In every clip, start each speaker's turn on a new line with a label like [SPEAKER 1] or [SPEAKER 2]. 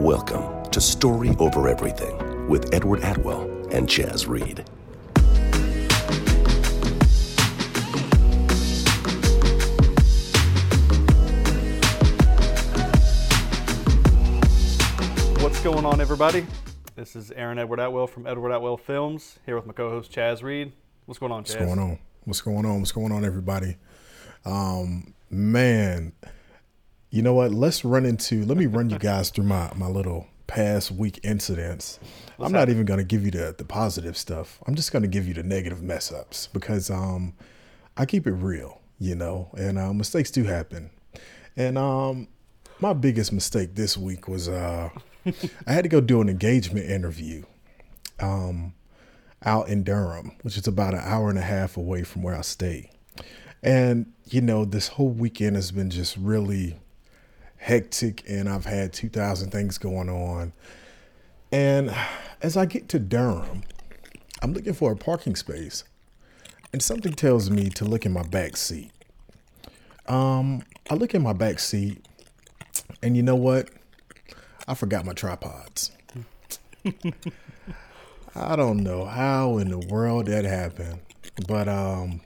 [SPEAKER 1] Welcome to Story Over Everything with Edward Atwell and Chaz Reed.
[SPEAKER 2] What's going on, everybody? This is Aaron Edward Atwell from Edward Atwell Films, here with my co-host Chaz Reed. What's going on, Chaz?
[SPEAKER 3] What's going on? What's going on? What's going on, everybody? Um, man, you know what? Let's run into. Let me run you guys through my my little past week incidents. I'm not even going to give you the the positive stuff. I'm just going to give you the negative mess ups because um, I keep it real, you know, and uh, mistakes do happen. And um, my biggest mistake this week was uh, I had to go do an engagement interview. Um, out in Durham, which is about an hour and a half away from where I stay. And, you know, this whole weekend has been just really hectic, and I've had 2,000 things going on. And as I get to Durham, I'm looking for a parking space, and something tells me to look in my back seat. Um, I look in my back seat, and you know what? I forgot my tripods. I don't know how in the world that happened, but um,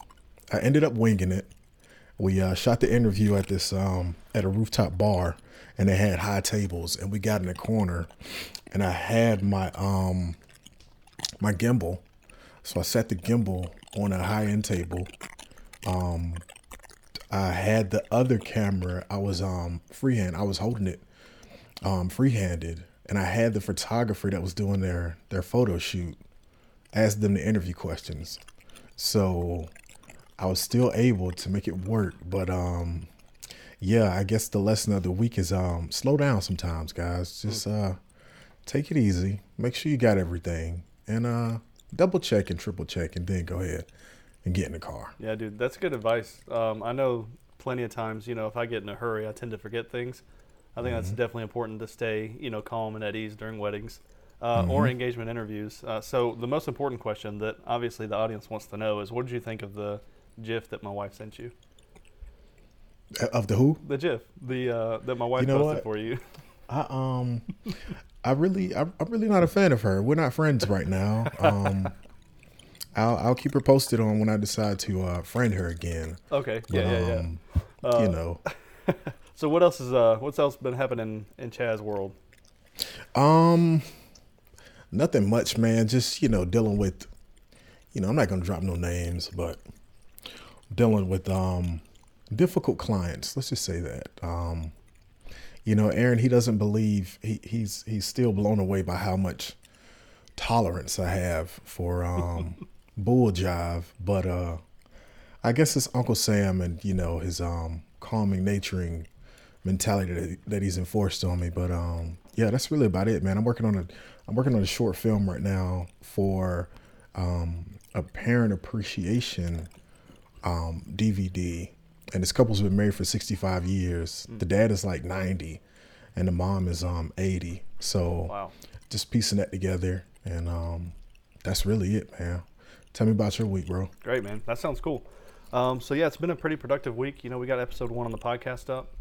[SPEAKER 3] I ended up winging it. We uh, shot the interview at this um, at a rooftop bar, and they had high tables, and we got in a corner, and I had my um my gimbal, so I set the gimbal on a high end table. Um, I had the other camera. I was um freehand. I was holding it um free-handed and I had the photographer that was doing their their photo shoot ask them the interview questions. So I was still able to make it work, but um yeah, I guess the lesson of the week is um slow down sometimes, guys. Just uh take it easy. Make sure you got everything and uh double check and triple check and then go ahead and get in the car.
[SPEAKER 2] Yeah, dude, that's good advice. Um, I know plenty of times, you know, if I get in a hurry, I tend to forget things. I think that's definitely important to stay, you know, calm and at ease during weddings uh, or engagement interviews. Uh, so the most important question that obviously the audience wants to know is, what did you think of the GIF that my wife sent you?
[SPEAKER 3] Uh, Of the who?
[SPEAKER 2] The GIF, the uh, that my wife
[SPEAKER 3] You know
[SPEAKER 2] posted
[SPEAKER 3] what?
[SPEAKER 2] for you.
[SPEAKER 3] I um, I really, I'm, I'm really not a fan of her. We're not friends right now. Um, I'll I'll keep her posted on when I decide to uh, friend her again.
[SPEAKER 2] Okay,
[SPEAKER 3] But,
[SPEAKER 2] yeah, yeah, yeah.
[SPEAKER 3] um,
[SPEAKER 2] Uh,
[SPEAKER 3] you know,
[SPEAKER 2] So what else is uh, what's else been happening in Chaz world?
[SPEAKER 3] um, nothing much, man. Just you know, dealing with, you know, I'm not gonna drop no names, but dealing with um difficult clients. Let's just say that. Um, you know, Aaron, he doesn't believe he, he's he's still blown away by how much tolerance I have for um bull jive, but uh I guess it's Uncle Sam and you know his um calming naturing mentality that, that he's enforced on me. But um yeah, that's really about it, man. I'm working on a I'm working on a short film right now for um a parent appreciation um DVD. And this couple's been married for 65 years. The dad is like 90 and the mom is um 80. So
[SPEAKER 2] Wow.
[SPEAKER 3] just piecing that together and um that's really it, man. Tell me about your week, bro.
[SPEAKER 2] Great, man. That sounds cool. Um, so yeah, it's been a pretty productive week. You know, we got episode one on the podcast up.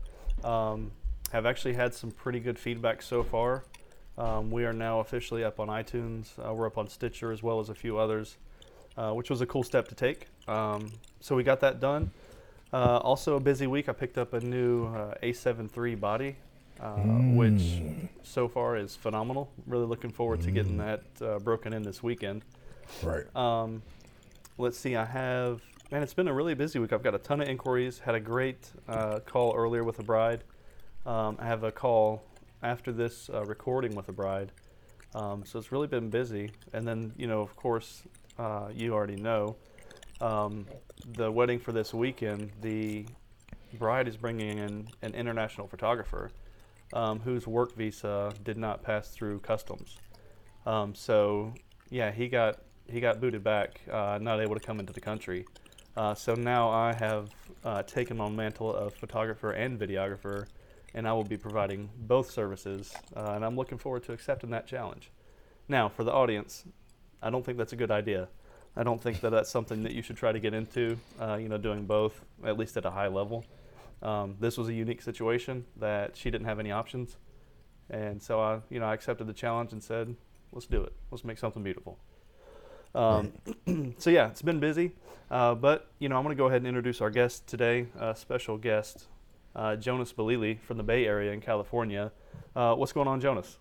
[SPEAKER 2] Um, have actually had some pretty good feedback so far. Um, we are now officially up on iTunes. Uh, we're up on Stitcher as well as a few others, uh, which was a cool step to take. Um, so we got that done. Uh, also a busy week. I picked up a new uh, A7 III body, uh, which so far is phenomenal. Really looking forward to getting that uh, broken in this weekend.
[SPEAKER 3] Right.
[SPEAKER 2] Um, let's see. I have man. It's been a really busy week. I've got a ton of inquiries. Had a great uh, call earlier with a bride. Um, I have a call after this uh, recording with a bride. Um, so it's really been busy. And then you know, of course, uh, you already know um, the wedding for this weekend. The bride is bringing in an international photographer um, whose work visa did not pass through customs. Um, so yeah, he got he got booted back, uh, not able to come into the country. Uh, so now I have uh, taken on mantle of photographer and videographer, and I will be providing both services, uh, and I'm looking forward to accepting that challenge. Now, for the audience, I don't think that's a good idea. I don't think that that's something that you should try to get into. Uh, you know, doing both at least at a high level. Um, this was a unique situation that she didn't have any options, And so I, you know, I accepted the challenge and said, let's do it. Let's make something beautiful. Um, so yeah, it's been busy, uh, but you know, I'm going to go ahead and introduce our guest today, a special guest, uh, Jonas Balili from the Bay Area in California. Uh, what's going on, Jonas?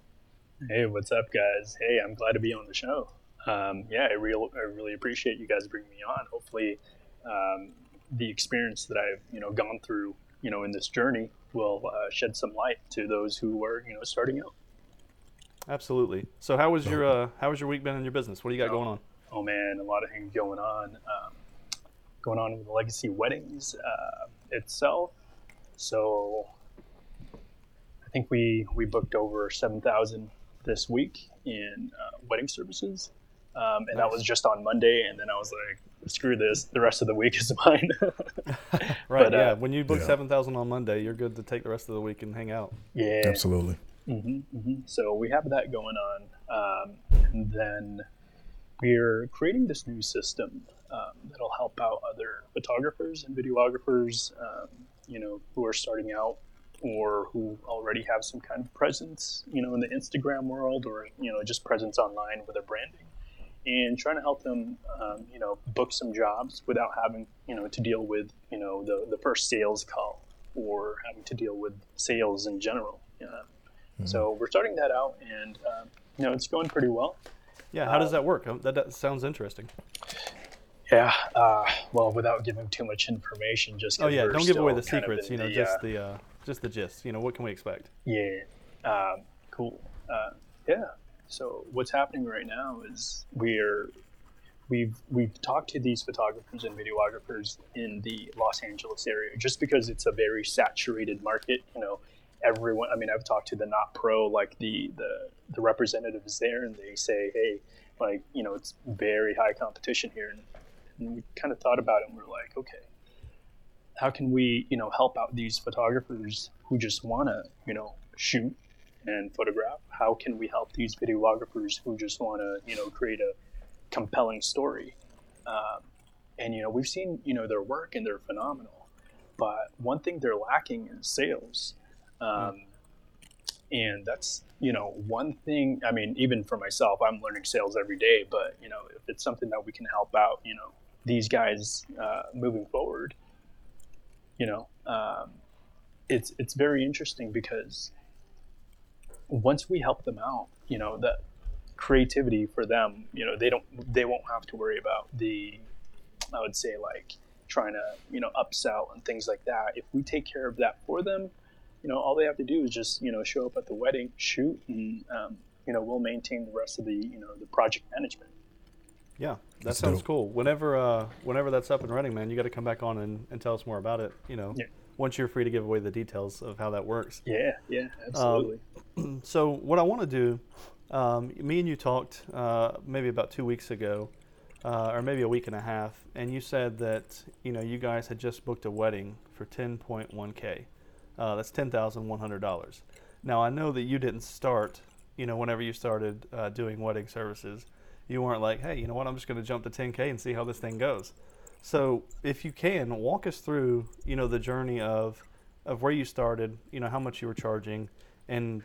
[SPEAKER 4] Hey, what's up, guys? Hey, I'm glad to be on the show. Um, yeah, I, real, I really appreciate you guys bringing me on. Hopefully, um, the experience that I've you know gone through you know in this journey will uh, shed some light to those who are you know starting out.
[SPEAKER 2] Absolutely. So, how was your uh, how was your week been in your business? What do you got
[SPEAKER 4] oh,
[SPEAKER 2] going on?
[SPEAKER 4] Oh man, a lot of things going on. Um, going on with the Legacy Weddings uh, itself. So, I think we we booked over seven thousand this week in uh, wedding services. Um, and nice. that was just on Monday. And then I was like, screw this. The rest of the week is mine.
[SPEAKER 2] right. But, yeah. Uh, when you book yeah. 7,000 on Monday, you're good to take the rest of the week and hang out.
[SPEAKER 4] Yeah.
[SPEAKER 3] Absolutely.
[SPEAKER 4] Mm-hmm, mm-hmm. So we have that going on. Um, and then we're creating this new system um, that'll help out other photographers and videographers, um, you know, who are starting out or who already have some kind of presence, you know, in the Instagram world or, you know, just presence online with their branding and trying to help them, um, you know, book some jobs without having, you know, to deal with, you know, the, the first sales call or having to deal with sales in general. mm-hmm. So we're starting that out and, um, you know, it's going pretty well.
[SPEAKER 2] Yeah. How does uh, that work? That, that sounds interesting.
[SPEAKER 4] Yeah. Uh, well, without giving too much information, just
[SPEAKER 2] oh yeah, don't give away the secrets. You know, the, just uh, the uh, just the gist. You know, what can we expect?
[SPEAKER 4] Yeah. Um, cool. Uh, yeah. So what's happening right now is we're we've we've talked to these photographers and videographers in the Los Angeles area just because it's a very saturated market. You know, everyone. I mean, I've talked to the not pro, like the the the representatives there, and they say, hey, like you know, it's very high competition here, and, and we kind of thought about it, and we're like, okay, how can we you know help out these photographers who just want to you know shoot and photograph? How can we help these videographers who just want to, you know, create a compelling story? Um, and you know, we've seen you know their work and they're phenomenal, but one thing they're lacking is sales. Um, and that's you know one thing i mean even for myself i'm learning sales every day but you know if it's something that we can help out you know these guys uh, moving forward you know um, it's it's very interesting because once we help them out, you know, that creativity for them, you know, they don't they won't have to worry about the I would say like trying to, you know, upsell and things like that. If we take care of that for them, you know, all they have to do is just, you know, show up at the wedding, shoot, and um, you know, we'll maintain the rest of the, you know, the project management.
[SPEAKER 2] Yeah, that that's sounds dope. cool. Whenever uh, whenever that's up and running, man, you got to come back on and, and tell us more about it. You know, yeah once you're free to give away the details of how that works.
[SPEAKER 4] Yeah, yeah, absolutely.
[SPEAKER 2] Um, so what I want to do, um, me and you talked uh, maybe about two weeks ago, uh, or maybe a week and a half, and you said that you know you guys had just booked a wedding for 10.1k. Uh, that's ten thousand one hundred dollars. Now I know that you didn't start, you know, whenever you started uh, doing wedding services, you weren't like, hey, you know what, I'm just going to jump to 10k and see how this thing goes. So, if you can, walk us through, you know, the journey of of where you started, you know, how much you were charging, and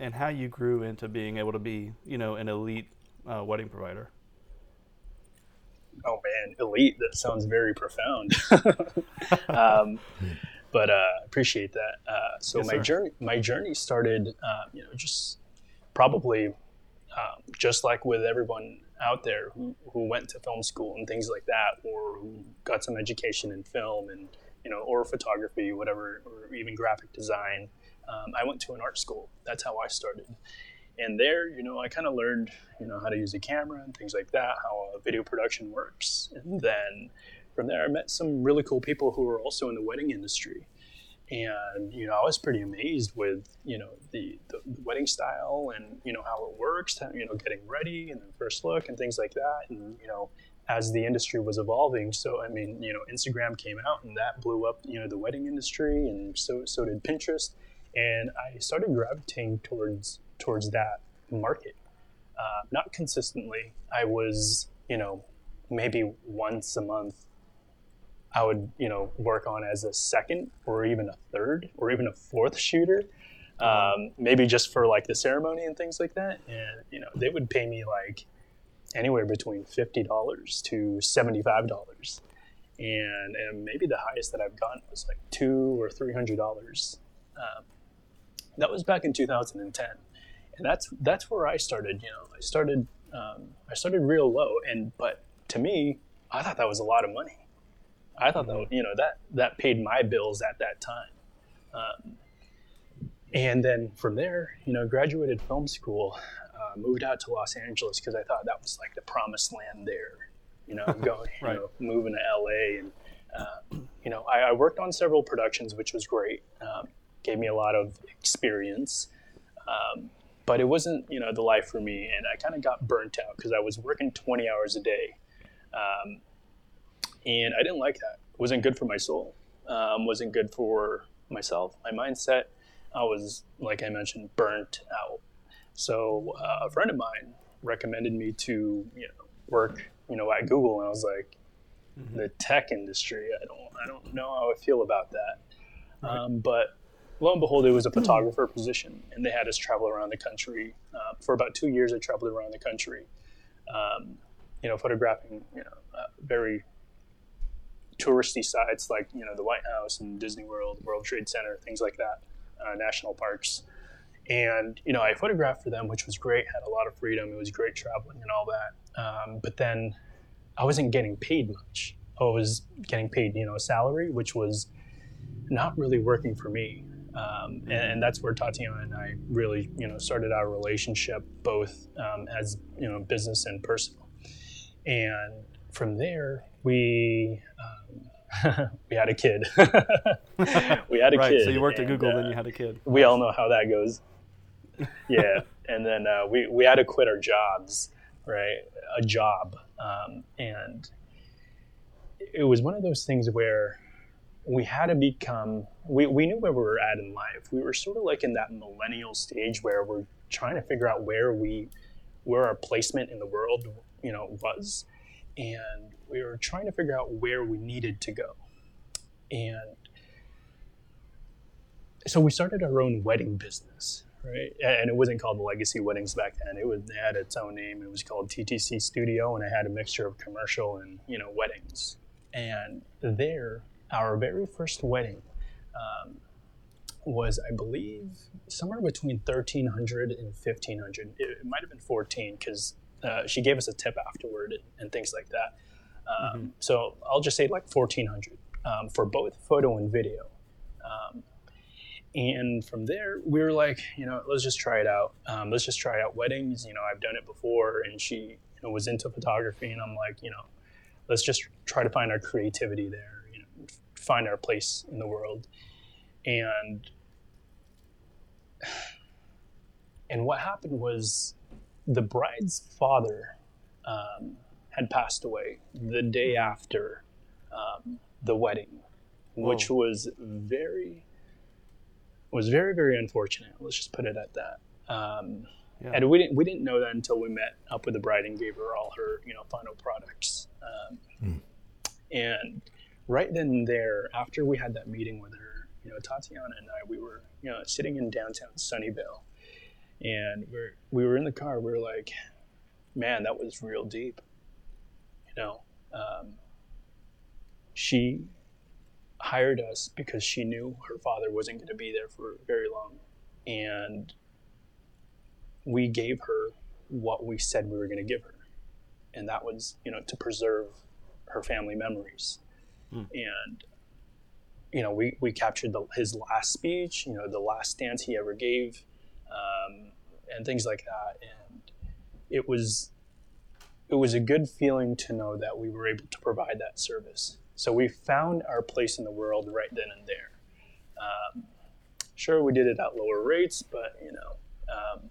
[SPEAKER 2] and how you grew into being able to be, you know, an elite uh, wedding provider.
[SPEAKER 4] Oh man, elite! That sounds very profound. um, but uh, appreciate that. Uh, so yes, my sir. journey, my journey started, uh, you know, just probably um, just like with everyone out there who, who went to film school and things like that, or who got some education in film and you know, or photography, whatever, or even graphic design. Um, I went to an art school. That's how I started. And there, you know, I kind of learned, you know, how to use a camera and things like that, how video production works. And then from there, I met some really cool people who were also in the wedding industry and you know i was pretty amazed with you know the, the, wedding style and you know how it works you know getting ready and the first look and things like that. And you know as the industry was evolving so i mean you know instagram came out and that blew up you know the wedding industry and so so did pinterest. And i started gravitating towards towards that market. Uh, not consistently. I was you know maybe once a month I would, you know, work on as a second or even a third or even a fourth shooter. um, maybe just for like the ceremony and things like that. And you know, they would pay me like anywhere between fifty dollars to seventy five dollars, and and maybe the highest that I've gotten was like two or three hundred dollars. Um, that was back in 2010, and that's that's where I started. You know, I started um, I started real low, and but to me, I thought that was a lot of money. I thought that you know that that paid my bills at that time. Um, and then from there, you know, graduated film school, uh, moved out to Los Angeles because I thought that was like the promised land there. You know, going,
[SPEAKER 2] right.
[SPEAKER 4] you know, moving to LA, and uh, you know, I, I, worked on several productions, which was great. Um, gave me a lot of experience, um, but it wasn't, you know, the life for me, and I kind of got burnt out because I was working 20 hours a day, um, and I didn't like that. It wasn't good for my soul. Um, wasn't good for myself, my mindset I was, like I mentioned, burnt out. So uh, a friend of mine recommended me to, you know, work, you know, at Google, and I was like, mm-hmm. the tech industry. I don't, I don't know how I feel about that. Right. Um, but lo and behold, it was a hmm. photographer mm-hmm. position, and they had us travel around the country. Uh, for about two years, I traveled around the country, um, you know, photographing, you know, uh, very touristy sites like you know the White House and Disney World, World Trade Center, things like that uh, national parks. And, you know, I photographed for them, which was great, had a lot of freedom. It was great traveling and all that. Um, but then I wasn't getting paid much. I was getting paid, you know, a salary, which was not really working for me. Um, and, and, that's where Tatiana and I really, you know, started our relationship, both um, as you know, business and personal. And from there, we um, we had a kid. we had a kid.
[SPEAKER 2] right,
[SPEAKER 4] kid.
[SPEAKER 2] So you worked at Google, uh, then you had a kid.
[SPEAKER 4] We all know how that goes. Yeah, and then uh, we we had to quit our jobs, right? A job, um, and it was one of those things where we had to become. We we knew where we were at in life. We were sort of like in that millennial stage where we're trying to figure out where we where our placement in the world, you know, was, and we were trying to figure out where we needed to go. And so we started our own wedding business, right? And it wasn't called Legacy Weddings back then. It was it had its own name. It was called TTC Studio, and it had a mixture of commercial and you know weddings. And there, our very first wedding um, was, I believe, somewhere between 1300 and 1500. It, it might have been 14 because uh, she gave us a tip afterward and, and things like that. Um, mm-hmm. So I'll just say like 1400 um, for both photo and video. Um, and from there, we were like, you know, let's just try it out. Um, let's just try out weddings. You know, I've done it before, and she you know, was into photography, and I'm like, you know, let's just try to find our creativity there. You know, find our place in the world. And and what happened was the bride's father um, had passed away the day after um, the wedding, which Whoa. was very was very very unfortunate. Let's just put it at that. Um, yeah. And we didn't we didn't know that until we met up with the bride and gave her all her you know final products. Mm. And right then and there, after we had that meeting with her, you know, Tatiana and I, we were you know sitting in downtown Sunnyvale, and we're we were in the car. We were like, man, that was real deep you know, um, she hired us because she knew her father wasn't going to be there for very long. And we gave her what we said we were going to give her. And that was, you know, to preserve her family memories. Mm. And, you know, we, we captured the, his last speech, you know, the last dance he ever gave, um, and things like that. And it was it was a good feeling to know that we were able to provide that service. So we found our place in the world right then and there. Um, sure, we did it at lower rates, but you know, um,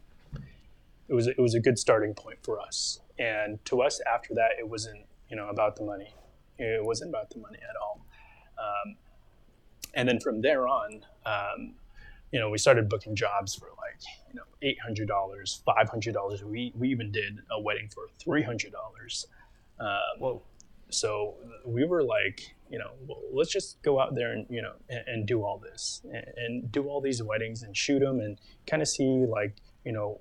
[SPEAKER 4] it was it was a good starting point for us. And to us, after that, it wasn't you know about the money. It wasn't about the money at all. Um, and then from there on, um, you know, we started booking jobs for like, you know, eight hundred dollars, five hundred dollars. We we even did a wedding for three hundred dollars. Um, Whoa! So we were like, you know, well, let's just go out there and you know and, and do all this and, and, do all these weddings and shoot them and kind of see like you know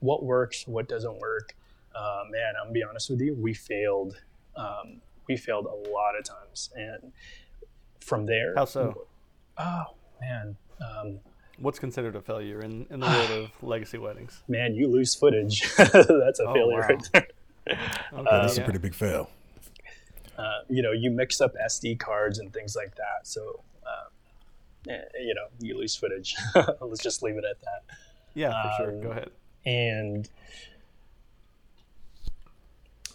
[SPEAKER 4] what works, what doesn't work. Uh, man, I'm gonna be honest with you, we failed. Um, we failed a lot of times, and from there,
[SPEAKER 2] how so?
[SPEAKER 4] Oh man. Um,
[SPEAKER 2] What's considered a failure in, in the world of legacy weddings?
[SPEAKER 4] Man, you lose footage. That's a oh, failure wow. right there.
[SPEAKER 3] Okay, uh, that's a pretty big fail.
[SPEAKER 4] Uh, you know, you mix up SD cards and things like that. So, uh, you know, you lose footage. Let's just leave it at that.
[SPEAKER 2] Yeah, for um, sure. Go ahead.
[SPEAKER 4] And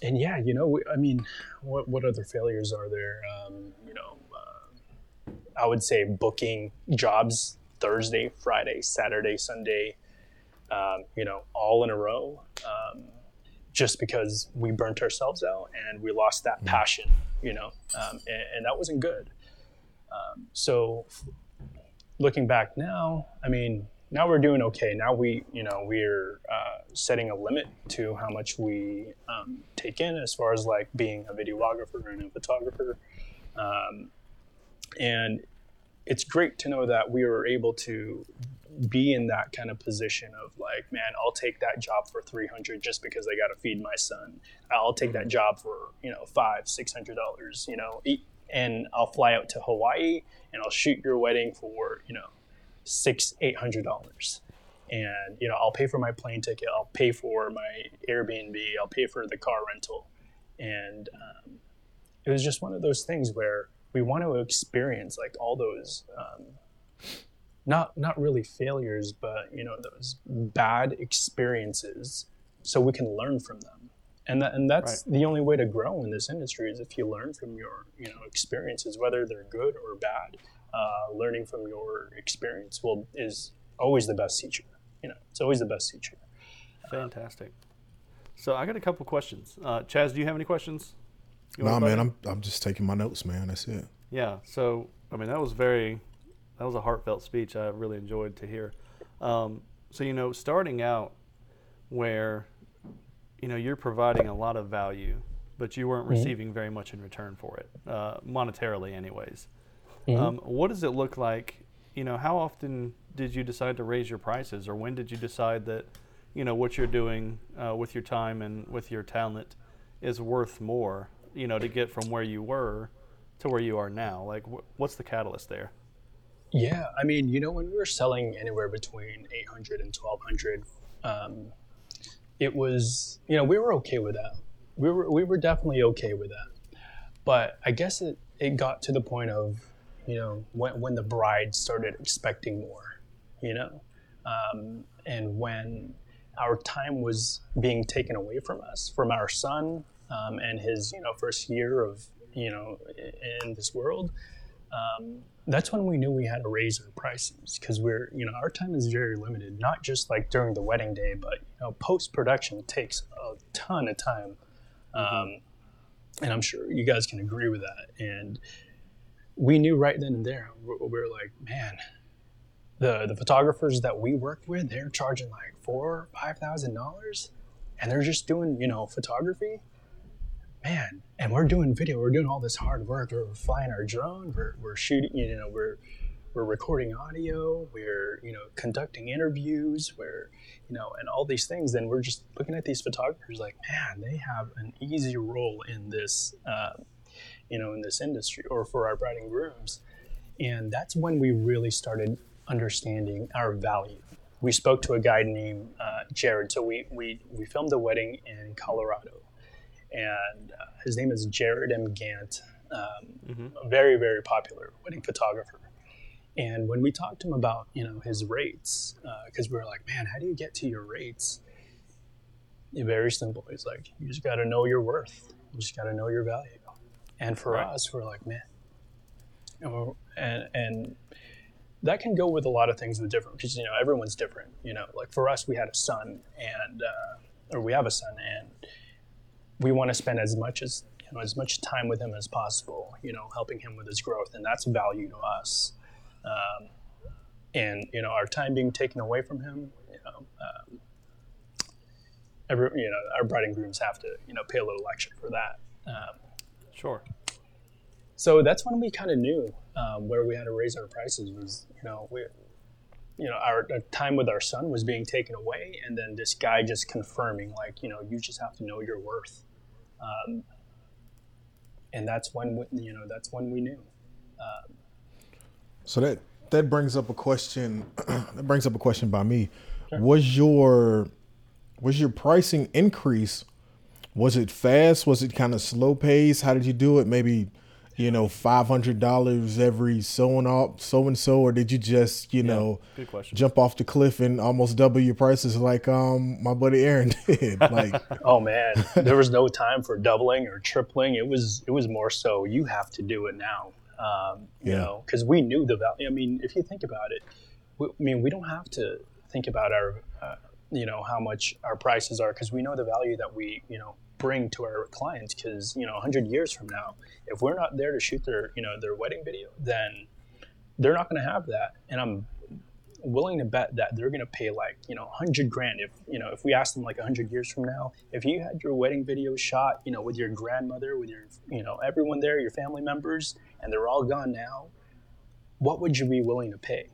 [SPEAKER 4] and yeah, you know, I mean, what what other failures are there? Um, you know, uh, I would say booking jobs Thursday, Friday, Saturday, Sunday, um, you know, all in a row. Um, just because we burnt ourselves out and we lost that mm. passion, you know, um, and, and, that wasn't good. Um, so looking back now, I mean, now we're doing okay. Now we, you know, we're uh, setting a limit to how much we um, take in as far as like being a videographer and a photographer. Um, and it's great to know that we were able to be in that kind of position of like, man, I'll take that job for 300 just because I got to feed my son. I'll take that mm-hmm. job for, you know, five, $600, you know, and I'll fly out to Hawaii and I'll shoot your wedding for, you know, six, $800. And, you know, I'll pay for my plane ticket. I'll pay for my Airbnb. I'll pay for the car rental. And um, it was just one of those things where we want to experience like all those, um, not not really failures, but you know those bad experiences, so we can learn from them. And that, and that's right. the only way to grow in this industry is if you learn from your you know experiences, whether they're good or bad. Uh, learning from your experience will is always the best teacher. You know, it's always the best teacher.
[SPEAKER 2] Fantastic. So I got a couple questions. Uh, Chaz, do you have any questions?
[SPEAKER 3] No, nah, man. I'm I'm just taking my notes, man. That's it.
[SPEAKER 2] Yeah. So I mean, that was very that was a heartfelt speech. I really enjoyed to hear. Um, so you know, starting out where you know you're providing a lot of value, but you weren't mm-hmm. receiving very much in return for it, uh, monetarily, anyways. Mm-hmm. Um, what does it look like? You know, how often did you decide to raise your prices, or when did you decide that you know what you're doing uh, with your time and with your talent is worth more? You know, to get from where you were to where you are now. Like, wh- what's the catalyst there?
[SPEAKER 4] Yeah, I mean, you know, when we were selling anywhere between 800 and 1200, um, it was, you know, we were okay with that. We were, we were definitely okay with that. But I guess it, it got to the point of, you know, when, when the bride started expecting more, you know, um, and when our time was being taken away from us, from our son um, and his, you know, first year of, you know, in this world, um, that's when we knew we had to raise our prices because we're you know our time is very limited not just like during the wedding day but you know post production takes a ton of time mm-hmm. um, and i'm sure you guys can agree with that and we knew right then and there we were like man the the photographers that we work with they're charging like four five thousand dollars and they're just doing you know photography man, and we're doing video, we're doing all this hard work. We're flying our drone, we're, we're shooting, you know, we're we're recording audio, we're you know conducting interviews, we're you know, and all these things. And we're just looking at these photographers like, man, they have an easy role in this, uh, you know, in this industry, or for our bride and grooms. And that's when we really started understanding our value. We spoke to a guy named uh, Jared. So we, we, we filmed a wedding in Colorado and uh, his name is Jared M. Gant, um, mm-hmm. a very very popular wedding photographer. And when we talked to him about you know his rates, because uh, we were like, man, how do you get to your rates? very simple. He's like, you just got to know your worth. You just got to know your value. And for right. us, we're like, man, and and that can go with a lot of things with different because you know everyone's different. You know, like for us, we had a son and uh, or we have a son and we want to spend as much as you know as much time with him as possible. You know, helping him with his growth, and that's value to us. Um, and you know, our time being taken away from him, you know, um, every you know, our bride and grooms have to you know pay a little extra for that. Um,
[SPEAKER 2] sure.
[SPEAKER 4] so that's when we kind of knew um, where we had to raise our prices was you know we you know our, our, time with our son was being taken away and then this guy just confirming like you know you just have to know your worth. Um, and that's when we, you know that's when we knew. Um,
[SPEAKER 3] so that that brings up a question that brings up a question by me. Sure. was your was your pricing increase was it fast? Was it kind of slow pace? How did you do it? Maybe you know, five hundred dollars every so and all, so and so, or did you just, you yeah, know, jump off the cliff and almost double your prices like um my buddy Aaron did? Like,
[SPEAKER 4] oh man, there was no time for doubling or tripling. It was it was more so you have to do it now. Um, you yeah. know, because we knew the value. I mean, if you think about it, we, I mean, we don't have to think about our, uh, you know, how much our prices are because we know the value that we, you know, bring to our clients because you know 100 years from now if we're not there to shoot their you know their wedding video then they're not going to have that. And i'm willing to bet that they're going to pay like you know 100 grand if you know if we ask them like 100 years from now if you had your wedding video shot you know with your grandmother with your you know everyone there your family members and they're all gone now what would you be willing to pay?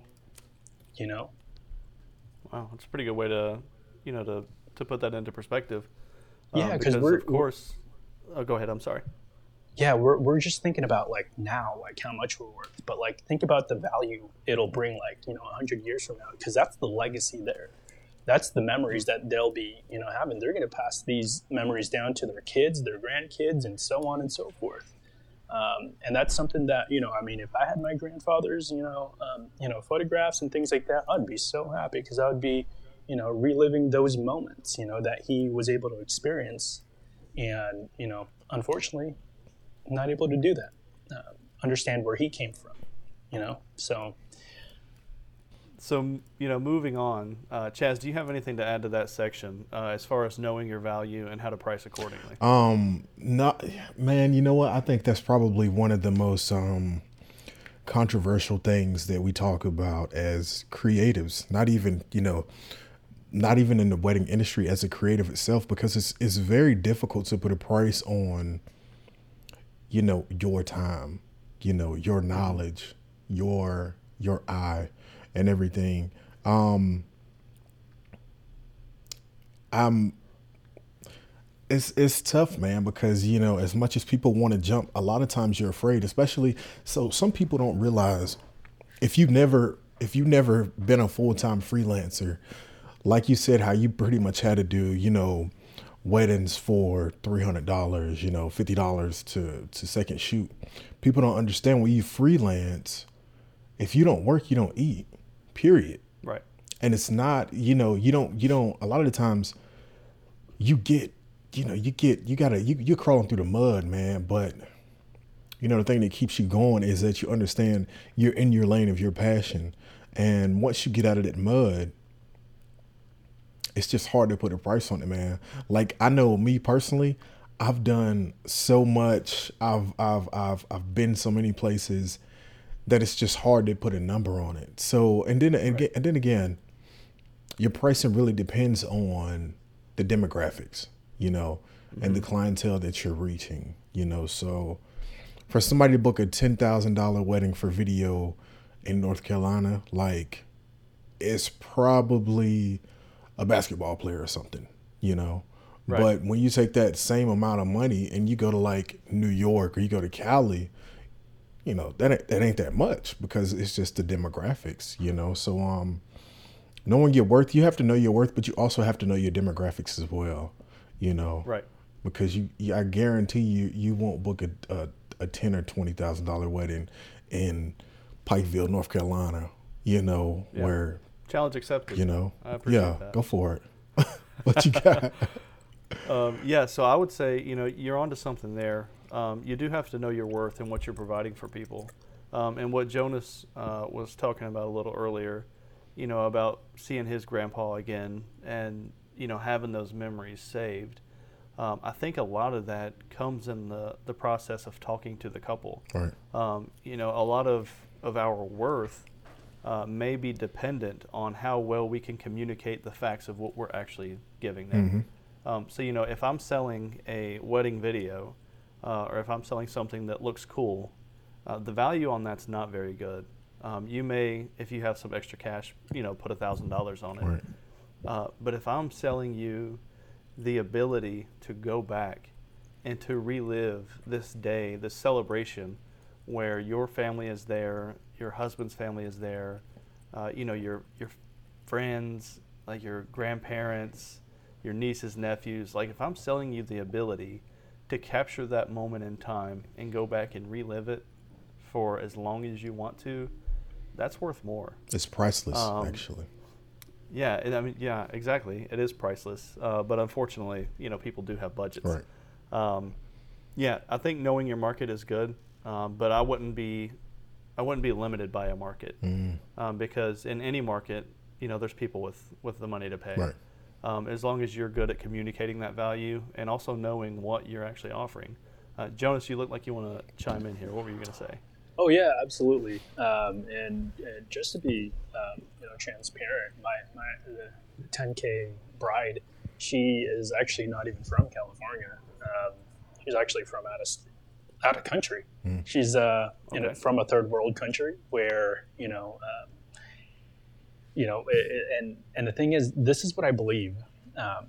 [SPEAKER 4] You know?
[SPEAKER 2] Wow that's a pretty good way to you know to to put that into perspective
[SPEAKER 4] yeah, um, because we're
[SPEAKER 2] of course. Oh, go ahead. I'm sorry.
[SPEAKER 4] Yeah, we're we're just thinking about like now, like how much we're worth, but like think about the value it'll bring, like you know, hundred years from now, because that's the legacy there. That's the memories that they'll be, you know, having. They're going to pass these memories down to their kids, their grandkids, and so on and so forth. Um, and that's something that you know i mean if i had my grandfather's you know um, you know photographs and things like that i'd be so happy because i would be you know, reliving those moments, you know, that he was able to experience. And, you know, unfortunately, not able to do that. Uh, understand where he came from, you know? So.
[SPEAKER 2] So, you know, moving on, uh, Chaz, do you have anything to add to that section uh, as far as knowing your value and how to price accordingly?
[SPEAKER 3] Um, not, man, you know what? I think that's probably one of the most, um, controversial things that we talk about as creatives, not even, you know, not even in the wedding industry as a creative itself because it's it's very difficult to put a price on you know your time you know your knowledge your your eye and everything. Um i'm it's it's tough man because you know as much as people want to jump a lot of times you're afraid especially so some people don't realize if you've never if you've never been a full-time freelancer like you said, how you pretty much had to do, you know, weddings for three hundred dollars, you know, fifty dollars to to second shoot. People don't understand when you freelance, if you don't work, you don't eat. Period.
[SPEAKER 2] Right.
[SPEAKER 3] And it's not, you know, you don't you don't a lot of the times you get, you know, you get you gotta you you're crawling through the mud, man, but you know the thing that keeps you going is that you understand you're in your lane of your passion. And once you get out of that mud, it's just hard to put a price on it, man. Like I know me personally, I've done so much. I've I've I've I've been so many places that it's just hard to put a number on it. So and then and, right. and then again, your pricing really depends on the demographics, you know, mm-hmm. and the mm-hmm. clientele that you're reaching, you know. So for somebody to book a ten thousand dollar wedding for video in North Carolina, like it's probably a basketball player or something, you know. Right. But when you take that same amount of money and you go to like New York or you go to Cali, you know that ain't, that ain't that much because it's just the demographics, you know. So um, knowing your worth, you have to know your worth, but you also have to know your demographics as well, you know.
[SPEAKER 2] Right.
[SPEAKER 3] Because you, I guarantee you, you won't book a a, a ten or twenty thousand dollar wedding in Pikeville, North Carolina, you know, yeah. where
[SPEAKER 2] Challenge accepted.
[SPEAKER 3] You know, yeah, that. go for it. what you got?
[SPEAKER 2] um, yeah, so I would say you know you're onto something there. Um, you do have to know your worth and what you're providing for people, um, and what Jonas uh, was talking about a little earlier. You know about seeing his grandpa again and you know having those memories saved. Um, I think a lot of that comes in the, the process of talking to the couple.
[SPEAKER 3] Right.
[SPEAKER 2] Um, you know, a lot of, of our worth uh, may be dependent on how well we can communicate the facts of what we're actually giving them. Mm-hmm. Um, so, you know, if I'm selling a wedding video uh, or if I'm selling something that looks cool uh, the value on that's not very good. Um, you may, if you have some extra cash, you know, put a thousand dollars on it.
[SPEAKER 3] Right.
[SPEAKER 2] Uh, but if I'm selling you the ability to go back and to relive this day, this celebration, where your family is there, your husband's family is there, uh, you know, your your friends, like your grandparents, your nieces, nephews. Like if I'm selling you the ability to capture that moment in time and go back and relive it for as long as you want to, that's worth more.
[SPEAKER 3] It's priceless,
[SPEAKER 2] Um,
[SPEAKER 3] actually.
[SPEAKER 2] Yeah, and I mean, yeah, exactly. It is priceless, uh, but unfortunately, you know, people do have budgets.
[SPEAKER 3] Right.
[SPEAKER 2] Um, yeah, I think knowing your market is good, um, but I wouldn't be, I wouldn't be limited by a market,
[SPEAKER 3] Mm,
[SPEAKER 2] um, because in any market, you know, there's people with with the money to pay.
[SPEAKER 3] Right.
[SPEAKER 2] Um, as long as you're good at communicating that value and also knowing what you're actually offering. Uh, Jonas, you look like you want to chime in here. What were you going to say?
[SPEAKER 4] Oh yeah, absolutely. Um, and, and just to be um, you know transparent, my my the 10k bride, she is actually not even from California. Um, she's actually from out of s- out of country. She's uh, you know
[SPEAKER 2] Okay.
[SPEAKER 4] from a third world country where you know. Um, you know, i- i- and and the thing is, this is what I believe. Um,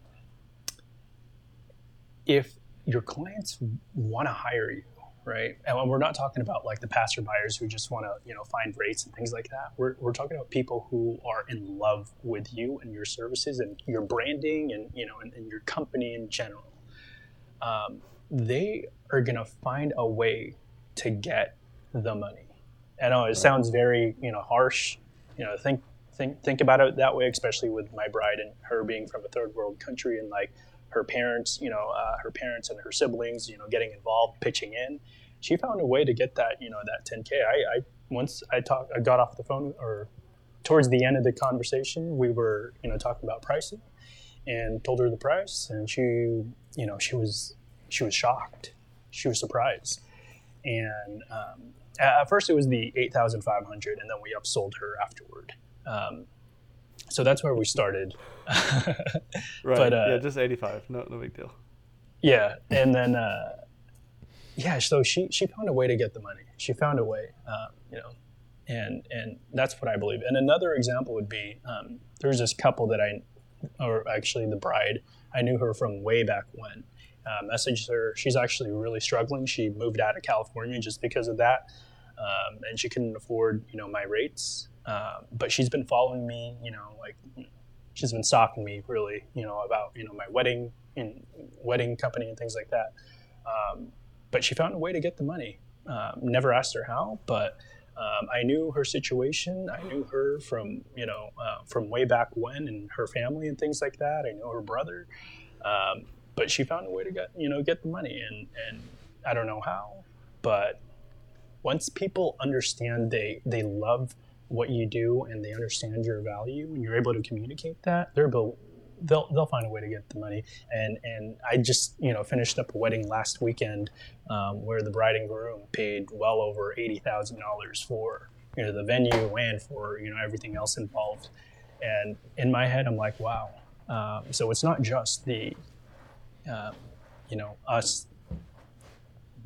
[SPEAKER 4] if your clients want to hire you, right? And we're not talking about like the passerbyers who just want to, you know, find rates and things like that. We're, we're talking about people who are in love with you and your services and your branding and, you know, and, and your company in general. Um, they are going to find a way to get the money. I know it sounds very, you know, harsh. You know, think think think about it that way, especially with my bride and her being from a third world country and like her parents, you know, uh, her parents and her siblings, you know, getting involved, pitching in. She found a way to get that, you know, that 10k. I, I once I talked, I got off the phone or towards the end of the conversation, we were, you know, talking about pricing, and told her the price, and she, you know, she was she was shocked, she was surprised, and um, at first it was the 8,500, and then we upsold her afterward. Um, so that's where we started.
[SPEAKER 2] Right.
[SPEAKER 4] But, uh,
[SPEAKER 2] yeah, just 85. No, no big deal.
[SPEAKER 4] Yeah, and then uh, yeah, so she she found a way to get the money. She found a way, uh, you know, and and that's what I believe. And another example would be um, there's this couple that I, or actually the bride, I knew her from way back when. Uh, messaged her. She's actually really struggling. She moved out of California just because of that, um, and she couldn't afford you know my rates. Um, but she's been following me, you know, like she's been stalking me really, you know, about you know my wedding and wedding company and things like that. Um, but she found a way to get the money. Um, never asked her how, but um, I knew her situation. I knew her from you know uh, from way back when, and her family and things like that. I know her brother, um, but she found a way to get you know get the money, and and I don't know how, but once people understand they they love what you do and they understand your value and you're able to communicate that, they're able, they'll they'll find a way to get the money. And and I just you know finished up a wedding last weekend um, where the bride and groom paid well over eighty thousand dollars for you know the venue and for you know everything else involved. And in my head, I'm like, wow. Um, so it's not just the um, you know us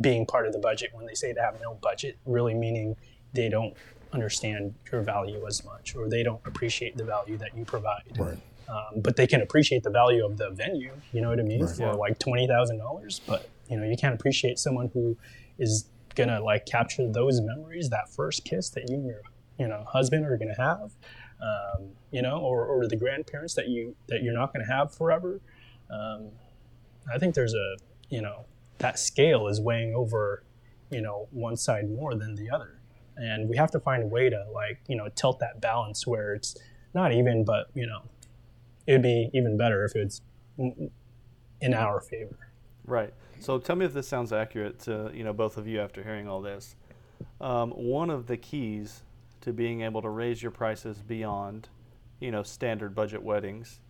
[SPEAKER 4] being part of the budget when they say they have no budget, really meaning they don't understand your value as much or they don't appreciate the value that you provide.
[SPEAKER 3] Right.
[SPEAKER 4] Um, but they can appreciate the value of the venue, you know what I mean,
[SPEAKER 3] Right.
[SPEAKER 4] for
[SPEAKER 2] Yeah.
[SPEAKER 4] like $20,000. But, you know, you can't appreciate someone who is going to like capture those memories, that first kiss that you and your, you know, husband are going to have, um, you know, or, or the grandparents that you, that you're not going to have forever. Um, I think there's a, you know, that scale is weighing over, you know, one side more than the other. And we have to find a way to like, you know, tilt that balance where it's not even, but, you know, it'd be even better if it's in our favor.
[SPEAKER 2] Right. So tell me if this sounds accurate to you know both of you after hearing all this. Um, one of the keys to being able to raise your prices beyond, you know, standard budget weddings,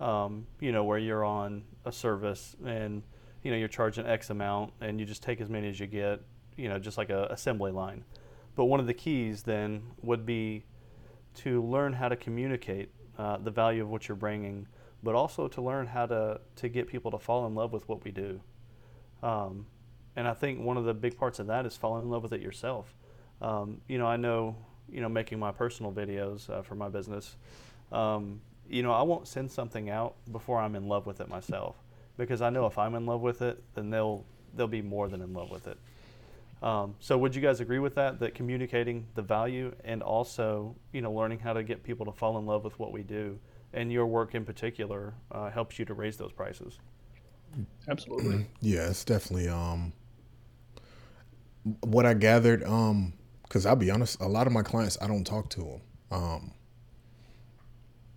[SPEAKER 2] um, you know, where you're on a service and you know you're charging X amount and you just take as many as you get, you know, just like a assembly line. But one of the keys then would be to learn how to communicate uh, the value of what you're bringing, but also to learn how to to get people to fall in love with what we do. Um, and I think one of the big parts of that is falling in love with it yourself. Um, you know, I know, you know, making my personal videos uh, for my business, um, you know, I won't send something out before I'm in love with it myself, because I know if I'm in love with it, then they'll they'll be more than in love with it. Um, so would you guys agree with that? That communicating the value and also, you know, learning how to get people to fall in love with what we do, and your work in particular, uh, helps you to raise those prices.
[SPEAKER 4] Absolutely.
[SPEAKER 3] Yeah, it's definitely um what I gathered um cuz I'll be honest, a lot of my clients I don't talk to them. Um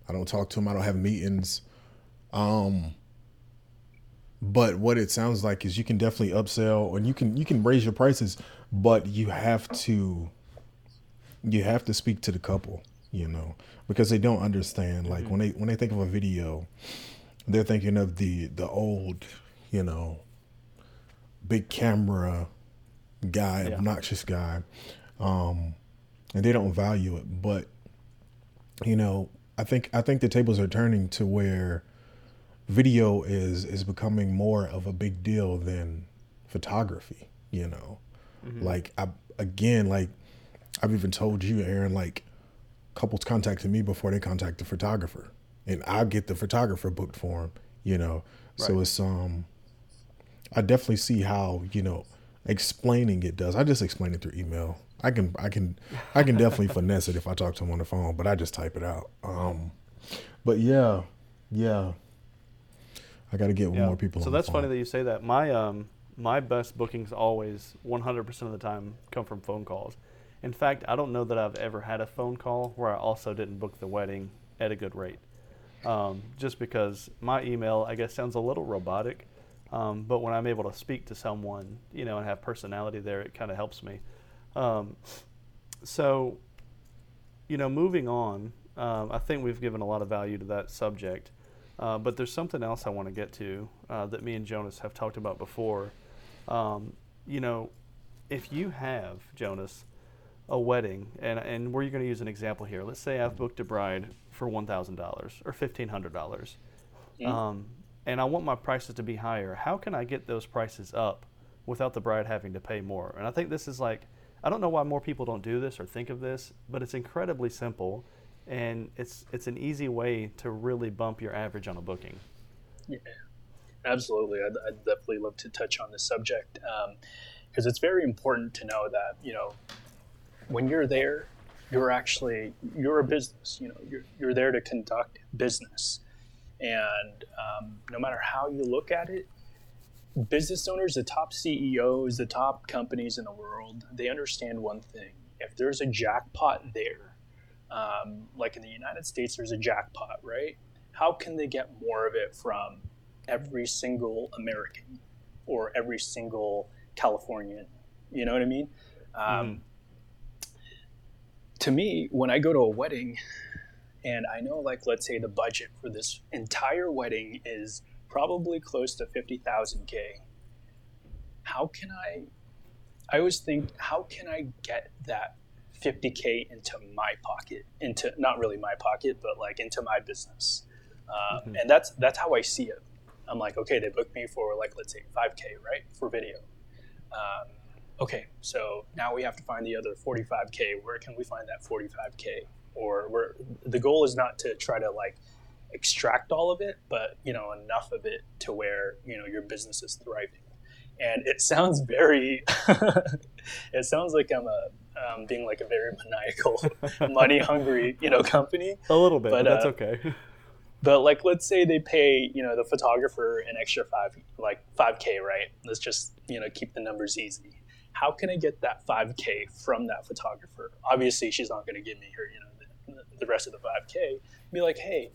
[SPEAKER 3] I don't talk to them. I don't have meetings. Um but what it sounds like is you can definitely upsell and you can you can raise your prices, but you have to you have to speak to the couple, you know, because they don't understand like when they when they think of a video, they're thinking of the the old, you know, big camera guy,
[SPEAKER 2] Yeah.
[SPEAKER 3] obnoxious guy, um, and they don't value it. But you know, I think I think the tables are turning to where video is is becoming more of a big deal than photography. You know, like I again like I've even told you, Aaron, like couples contacted me before they contact the photographer, and I get the photographer booked for them. You know, so it's um, I definitely see how you know explaining it does. I just explain it through email. I can I can I can definitely finesse it if I talk to them on the phone, but I just type it out. Um, but yeah, yeah, I got to get
[SPEAKER 2] Yeah.
[SPEAKER 3] more people.
[SPEAKER 2] So that's funny that you say that. My um my best bookings always 100% of the time come from phone calls. In fact, I don't know that I've ever had a phone call where I also didn't book the wedding at a good rate. Um, just because my email, I guess, sounds a little robotic, um, but when I'm able to speak to someone, you know, and have personality there, it kind of helps me. Um, so, you know, moving on, um, I think we've given a lot of value to that subject. Uh, but there's something else I want to get to uh, that me and Jonas have talked about before. Um, you know, if you have, Jonas, a wedding, and, and we're going to use an example here. Let's say I've booked a bride for $1,000 or $1,500, um, and I want my prices to be higher. How can I get those prices up without the bride having to pay more? And I think this is like, I don't know why more people don't do this or think of this, but it's incredibly simple, and it's it's an easy way to really bump your average on a booking.
[SPEAKER 4] Yeah, absolutely. I'd, I'd definitely love to touch on this subject because it's very important to know that you know when you're there, you're actually you're a business. You know, you're you're there to conduct business, and um, no matter how you look at it, business owners, the top CEOs, the top companies in the world, they understand one thing: if there's a jackpot there, um, like in the United States, there's a jackpot, right? How can they get more of it from every single American or every single Californian? You know what I mean? Um, To me, when I go to a wedding and I know, like, let's say the budget for this entire wedding is probably close to 50,000 K, how can I? I always think, how can I get that 50k into my pocket into not really my pocket but like into my business? Um, and that's that's how i see it. I'm like okay they booked me for like let's say 5k right for video. Um, okay so now we have to find the other 45k where can we find that 45k or where the goal is not to try to like extract all of it but you know enough of it to where you know your business is thriving. And it sounds very it sounds like i'm a um, being like a very maniacal money hungry you know company.
[SPEAKER 2] A little bit,
[SPEAKER 4] But,
[SPEAKER 2] but, that's
[SPEAKER 4] uh,
[SPEAKER 2] okay.
[SPEAKER 4] but like let's say they pay you know the photographer an extra five like 5k right? Let's just you know keep the numbers easy. How can i get that 5k from that photographer? Obviously she's not going to give me her you know the, the rest of the 5k be like hey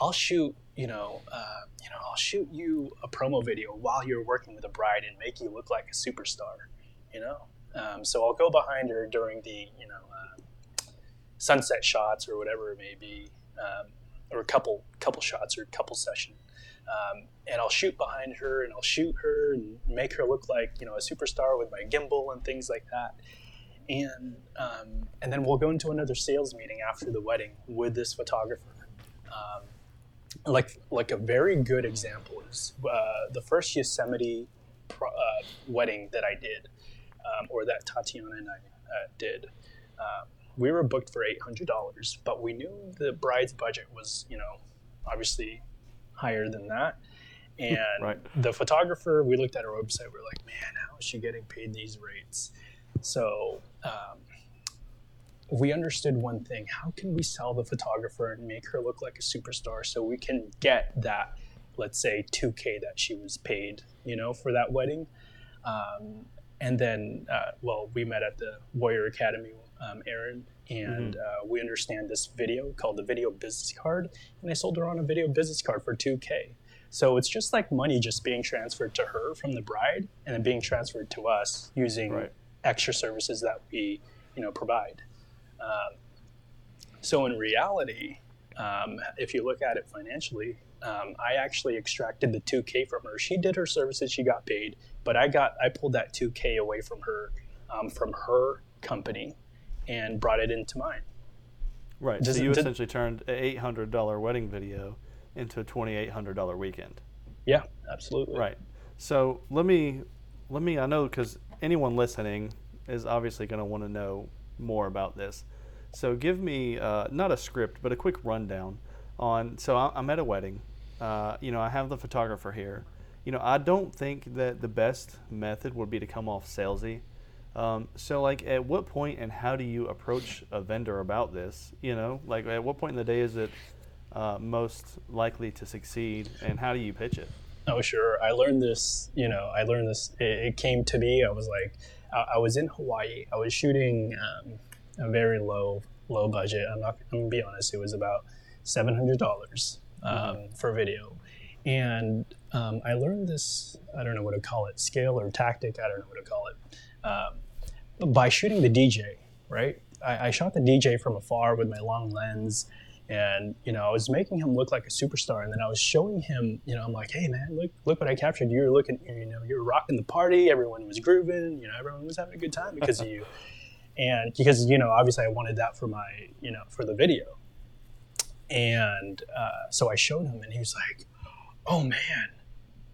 [SPEAKER 4] i'll shoot you know uh, you know i'll shoot you a promo video while you're working with a bride and make you look like a superstar you know? Um, so i'll go behind her during the you know uh, sunset shots or whatever it may be um, or a couple couple shots or couple session. Um, and I'll shoot behind her and I'll shoot her and make her look like you know a superstar with my gimbal and things like that. And um, and then we'll go into another sales meeting after the wedding with this photographer. Um, like like a very good example is uh, the first Yosemite pro- uh, wedding that I did um, or that Tatiana and I uh, did. Um, we were booked for eight hundred dollars, but we knew the bride's budget was, you know, obviously higher than that. And
[SPEAKER 2] Right.
[SPEAKER 4] the photographer, we looked at her website. We're like, man, how is she getting paid these rates? So um, we understood one thing: how can we sell the photographer and make her look like a superstar, so we can get that, let's say, two K that she was paid, you know, for that wedding. Um, and then, uh, well, we met at the Warrior Academy, um, Aaron, and uh, we understand this video called the Video Business Card, and I sold her on a Video Business Card for 2K. So it's just like money just being transferred to her from the bride, and then being transferred to us using
[SPEAKER 2] Right.
[SPEAKER 4] extra services that we, you know, provide. Um, so in reality, um, if you look at it financially, um, I actually extracted the 2K from her. She did her services, she got paid, but I got I pulled that 2K away from her, um, from her company, and brought it into mine.
[SPEAKER 2] Right.
[SPEAKER 4] Does
[SPEAKER 2] so you
[SPEAKER 4] did-
[SPEAKER 2] essentially turned an eight hundred dollar wedding video into a twenty eight hundred dollar weekend.
[SPEAKER 4] Yeah, absolutely.
[SPEAKER 2] Right. So let me let me I know because anyone listening is obviously going to want to know more about this. So give me uh, not a script but a quick rundown on. So I'm at a wedding. Uh, you know I have the photographer here. You know I don't think that the best method would be to come off salesy. Um, so like at what point and how do you approach a vendor about this? You know like at what point in the day is it uh, most likely to succeed and how do you pitch it?
[SPEAKER 4] Oh, sure. I learned this, you know, I learned this, it, it came to me. I was like, I, I was in Hawaii. I was shooting um, a very low, low budget. I'm not, I'm to be honest, it was about $700 um, for video. And um, I learned this, I don't know what to call it, scale or tactic, I don't know what to call it, um, by shooting the DJ, right? I, I shot the DJ from afar with my long lens and you know i was making him look like a superstar and then i was showing him you know i'm like hey man look look what i captured. You're looking you know you were rocking the party. Everyone was grooving. You know everyone was having a good time because of you. And because you know obviously i wanted that for my you know for the video. And uh, so i showed him and he was like oh man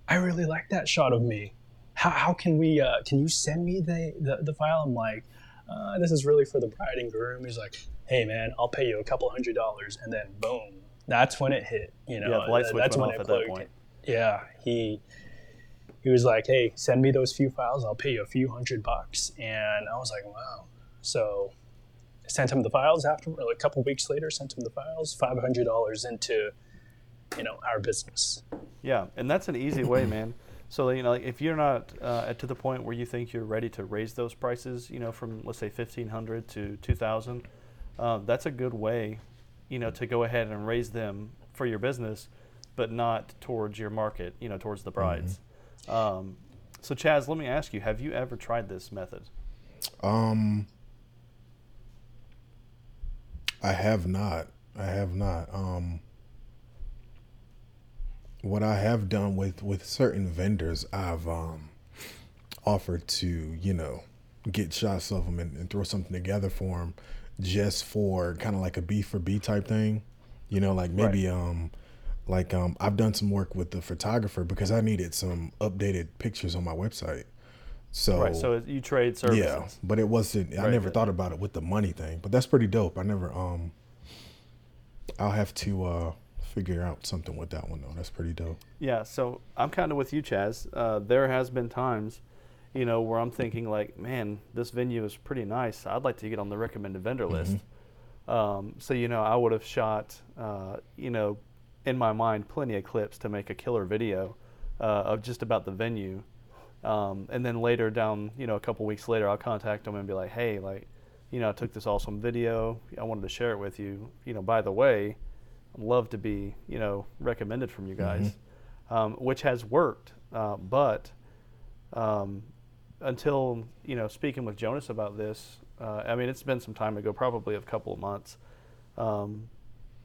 [SPEAKER 4] i really like that shot of me. How, how can we uh, can you send me the, the, the file? I'm like uh, this is really for the bride and groom. He's like hey man i'll pay you a couple hundred dollars and then boom that's when it hit you know
[SPEAKER 2] Yeah, the light switch
[SPEAKER 4] that's
[SPEAKER 2] went
[SPEAKER 4] when
[SPEAKER 2] off
[SPEAKER 4] it
[SPEAKER 2] at that
[SPEAKER 4] clicked.
[SPEAKER 2] point.
[SPEAKER 4] yeah he he was like hey send me those few files i'll pay you a few hundred bucks and i was like wow so I sent him the files after like a couple weeks later sent him the files $500 into you know our business
[SPEAKER 2] Yeah, and that's an easy way, man. So you know, like, if you're not uh, to the point where you think you're ready to raise those prices, you know, from let's say fifteen hundred to two thousand, uh, that's a good way, you know, to go ahead and raise them for your business, but not towards your market, you know, towards the brides. Um, so Chaz, let me ask you: Have you ever tried this method?
[SPEAKER 3] Um, I have not. I have not. Um, what I have done with with certain vendors, I've um offered to you know get shots of them and, and throw something together for them, just for kind of like a B for B type thing. You know, like maybe um like um I've done some work with the photographer because I needed some updated pictures on my website. So
[SPEAKER 2] Right. So you trade services.
[SPEAKER 3] yeah, but it wasn't. I never thought about it with the money thing, but that's pretty dope. I never. Um, I'll have to uh figure out something with that one though. That's pretty dope.
[SPEAKER 2] Yeah, so I'm kind of with you, Chaz. Uh, there has been times, you know, where I'm thinking like, man, this venue is pretty nice. I'd like to get on the recommended vendor list. Um, so you know, I would have shot, uh, you know, in my mind, plenty of clips to make a killer video uh, of just about the venue. Um, and then later down, you know, a couple weeks later, I'll contact them and be like, hey, like, you know, I took this awesome video. I wanted to share it with you. You know, by the way, I'd love to be, you know, recommended from you guys, um, which has worked. Uh, but um, until, you know, speaking with Jonas about this, uh, I mean, it's been some time ago, probably a couple of months. Um,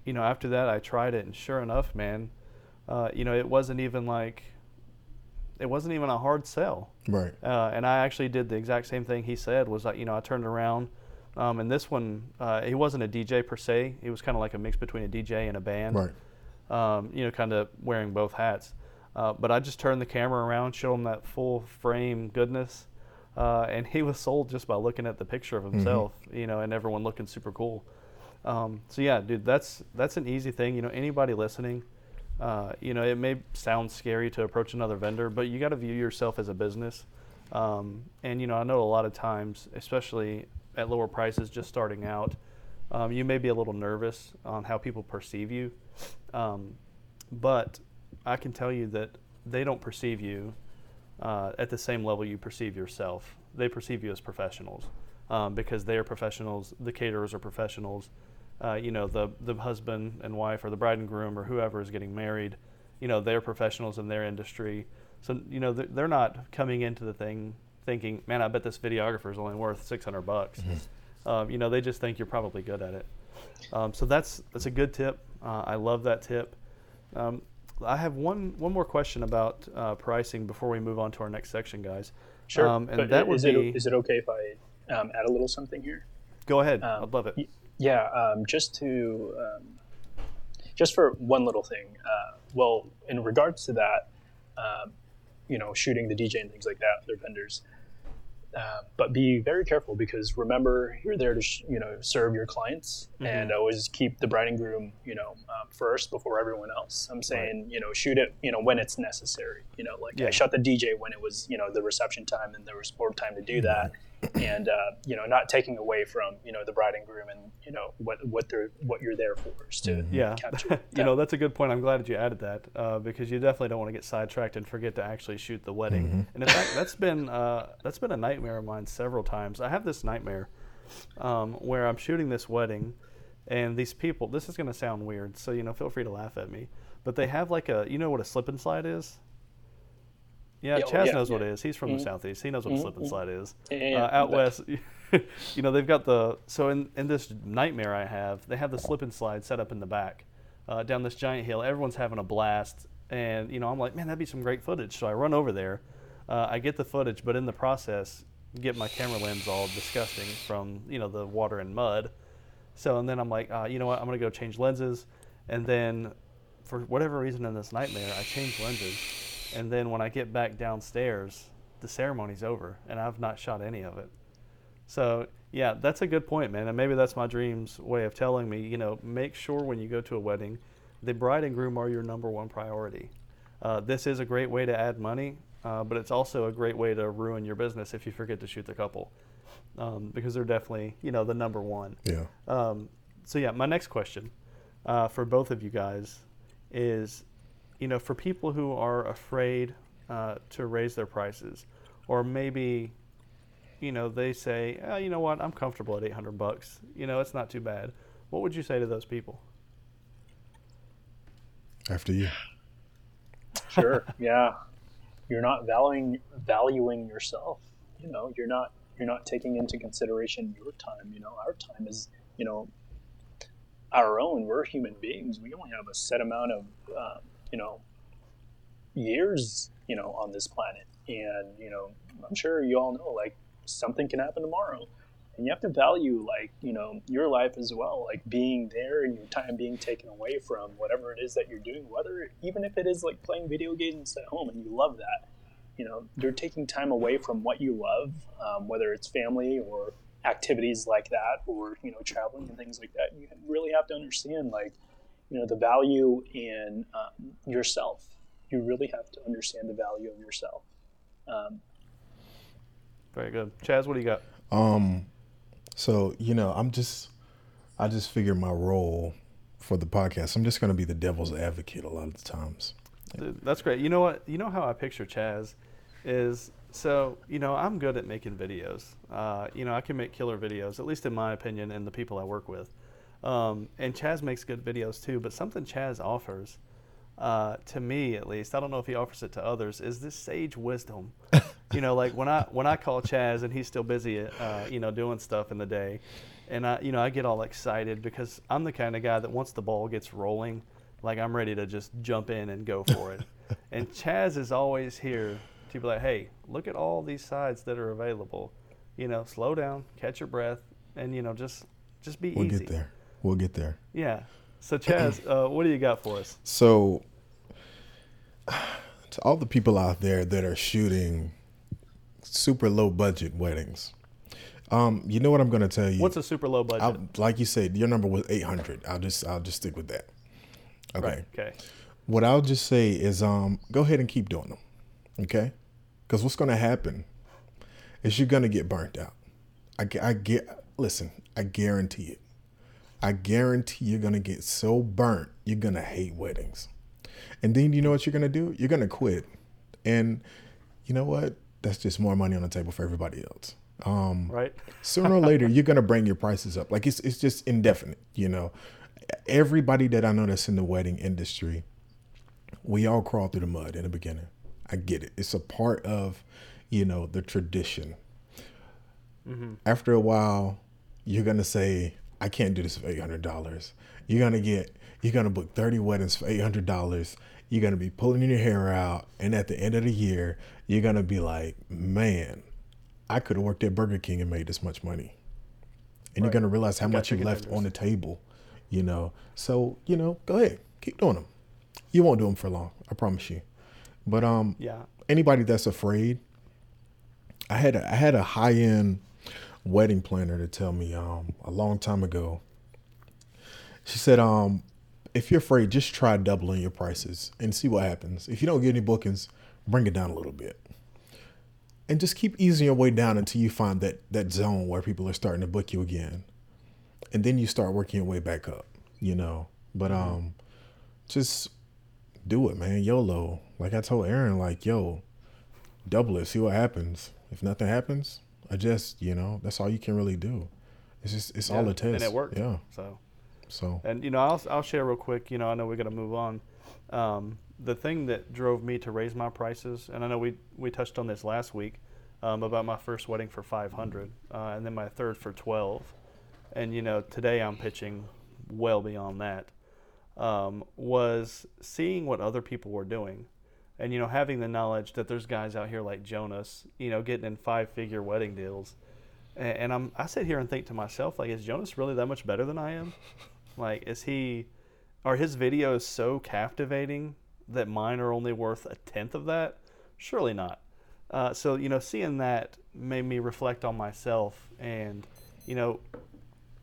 [SPEAKER 2] you know, after that, I tried it, and sure enough, man, uh, you know, it wasn't even like, it wasn't even a hard sell.
[SPEAKER 3] Right.
[SPEAKER 2] Uh, and I actually did the exact same thing he said. Was that you know I turned around, um, and this one uh, he wasn't a DJ per se. He was kind of like a mix between a DJ and a band.
[SPEAKER 3] Right.
[SPEAKER 2] Um, you know, kind of wearing both hats. Uh, but I just turned the camera around, showed him that full frame goodness, uh, and he was sold just by looking at the picture of
[SPEAKER 3] Mm-hmm.
[SPEAKER 2] himself, you know, and everyone looking super cool. Um, so yeah, dude, that's that's an easy thing. You know, anybody listening, uh, you know, it may sound scary to approach another vendor, but you got to view yourself as a business. Um, and you know, I know a lot of times, especially at lower prices, just starting out, um, you may be a little nervous on how people perceive you. Um, but I can tell you that they don't perceive you uh, at the same level you perceive yourself. They perceive you as professionals um, because they are professionals. The caterers are professionals. Uh, you know, the the husband and wife, or the bride and groom, or whoever is getting married. You know, they're professionals in their industry. So you know, they're, they're not coming into the thing thinking, "Man, I bet this videographer is only worth six hundred bucks." Um, you know, they just think you're probably good at it. Um, so that's that's a good tip. Uh, I love that tip. Um, I have one one more question about uh, pricing before we move on to our next section, guys.
[SPEAKER 4] Sure.
[SPEAKER 2] Um, and
[SPEAKER 4] but
[SPEAKER 2] that would
[SPEAKER 4] is
[SPEAKER 2] be.
[SPEAKER 4] it is it okay if I um, add a little something here?
[SPEAKER 2] go ahead.
[SPEAKER 4] Um,
[SPEAKER 2] I'd love it.
[SPEAKER 4] y- Yeah, um, just to um, just for one little thing. Uh, well, in regards to that, um, you know, shooting the DJ and things like that, their vendors. Uh, but be very careful because remember you're there to sh- you know serve your clients and always keep the bride and groom you know um, first before everyone else. I'm saying you know shoot it you know when it's necessary. You know like
[SPEAKER 2] Yeah.
[SPEAKER 4] I shot the DJ when it was you know the reception time and there was more time to do that, and uh, you know not taking away from you know the bride and groom and you know what what they're what you're there for is to
[SPEAKER 2] Yeah,
[SPEAKER 4] capture.
[SPEAKER 2] you know that's a good point. I'm glad that you added that uh, because you definitely don't want to get sidetracked and forget to actually shoot the wedding. And in fact, that's been uh, that's been a nightmare of mine several times. I have this nightmare um, where I'm shooting this wedding, and these people. This is going to sound weird, so you know, feel free to laugh at me. But they have like a, you know, what a slip and slide is. Yeah,
[SPEAKER 4] Yeah,
[SPEAKER 2] Chaz
[SPEAKER 4] yeah,
[SPEAKER 2] knows what it is. He's from the southeast. He knows what a slip and slide is.
[SPEAKER 4] Yeah, yeah, yeah.
[SPEAKER 2] Uh, out west, you know, they've got the so in in this nightmare I have, they have the slip and slide set up in the back, uh, down this giant hill. Everyone's having a blast, and you know, I'm like, man, that'd be some great footage. So I run over there, uh, I get the footage, but in the process, get my camera lens all disgusting from you know the water and mud. So and then I'm like, uh, you know what? I'm gonna go change lenses, and then for whatever reason in this nightmare, I change lenses, and then when I get back downstairs, the ceremony's over, and I've not shot any of it. So yeah, that's a good point, man. And maybe that's my dream's way of telling me, you know, make sure when you go to a wedding, the bride and groom are your number one priority. Uh, this is a great way to add money, uh, but it's also a great way to ruin your business if you forget to shoot the couple, um, because they're definitely, you know, the number one.
[SPEAKER 3] Yeah.
[SPEAKER 2] Um, so yeah, my next question uh, for both of you guys is, you know, for people who are afraid uh, to raise their prices, or maybe, you know, they say, oh, you know what, I'm comfortable at 800 bucks. You know, it's not too bad. What would you say to those people?
[SPEAKER 3] After you.
[SPEAKER 4] sure yeah you're not valuing valuing yourself you know you're not you're not taking into consideration your time you know our time is you know our own we're human beings we only have a set amount of um, you know years you know on this planet. And you know i'm sure you all know like something can happen tomorrow. And you have to value like you know your life as well like being there and your time being taken away from whatever it is that you're doing whether even if it is like playing video games at home and you love that you know you're taking time away from what you love um, whether it's family or activities like that or you know traveling and things like that. You really have to understand like you know the value in um, yourself you really have to understand the value of yourself um,
[SPEAKER 2] Very good. Chaz, what do you got?
[SPEAKER 3] Um, so you know, I'm just, I just figure my role for the podcast. I'm just going to be the devil's advocate a lot of the times.
[SPEAKER 2] Dude, That's great. You know what? You know how I picture Chaz is so you know I'm good at making videos. Uh, you know I can make killer videos, at least in my opinion, and the people I work with. Um, and Chaz makes good videos too. But something Chaz offers, uh, to me at least, I don't know if he offers it to others, is this sage wisdom. you know, like when I when I call Chaz and he's still busy, uh, you know, doing stuff in the day, and I you know I get all excited because I'm the kind of guy that once the ball gets rolling, like I'm ready to just jump in and go for it. and Chaz is always here to be like, hey, look at all these sides that are available. You know, slow down, catch your breath, and you know, just just be
[SPEAKER 3] We'll
[SPEAKER 2] easy.
[SPEAKER 3] get there. We'll get there.
[SPEAKER 2] Yeah. So Chaz, uh, what do you got for us?
[SPEAKER 3] So, to all the people out there that are shooting super low budget weddings. Um, you know what I'm gonna tell you.
[SPEAKER 2] What's a super low budget?
[SPEAKER 3] I'll, like you said, your number was 800. I'll just I'll just stick with that. Okay.
[SPEAKER 2] right. Okay.
[SPEAKER 3] What I'll just say is, um, go ahead and keep doing them, okay? Because what's gonna happen is you're gonna get burnt out. I, I get. Listen, I guarantee it. I guarantee you're gonna get so burnt, you're gonna hate weddings. And then you know what you're gonna do? You're gonna quit. And you know what? That's just more money on the table for everybody else. Um,
[SPEAKER 2] Right.
[SPEAKER 3] sooner or later you're gonna bring your prices up. Like it's it's just indefinite, you know. Everybody that I know that's in the wedding industry, we all crawl through the mud in the beginning. I get it. It's a part of, you know, the tradition. After a while, you're gonna say, I can't do this for eight hundred dollars. You're gonna get you're gonna book 30 weddings for eight hundred dollars. You're gonna be pulling your hair out, and at the end of the year, you're gonna be like, Man, I could have worked at Burger King and made this much money. And you're gonna realize how
[SPEAKER 2] You
[SPEAKER 3] much you left on the table, you know. So, you know, go ahead. Keep doing them. You won't do them for long, I promise you. But um
[SPEAKER 2] Yeah.
[SPEAKER 3] anybody that's afraid, I had a, I had a high end wedding planner to tell me um a long time ago. She said um if you're afraid, just try doubling your prices and see what happens. If you don't get any bookings, bring it down a little bit. And just keep easing your way down until you find that that zone where people are starting to book you again. And then you start working your way back up, you know. But um just do it, man. YOLO. Like I told Aaron, like, yo, double it, see what happens. If nothing happens, adjust, you know. That's all you can really do. It's just it's all
[SPEAKER 2] Yeah,
[SPEAKER 3] it takes.
[SPEAKER 2] And it worked.
[SPEAKER 3] Yeah.
[SPEAKER 2] So.
[SPEAKER 3] So
[SPEAKER 2] And you know, I'll I'll share real quick. You know, I know we got to move on. Um, the thing that drove me to raise my prices, and I know we we touched on this last week um, about my first wedding for 500, uh, and then my third for 12, and you know, today I'm pitching well beyond that. Um, was seeing what other people were doing, and you know, having the knowledge that there's guys out here like Jonas, you know, getting in five-figure wedding deals. And, and I'm I sit here and think to myself, like, is Jonas really that much better than I am? Like, is he, are his videos so captivating that mine are only worth a tenth of that? Surely not. Uh, so, you know, seeing that made me reflect on myself. And, you know,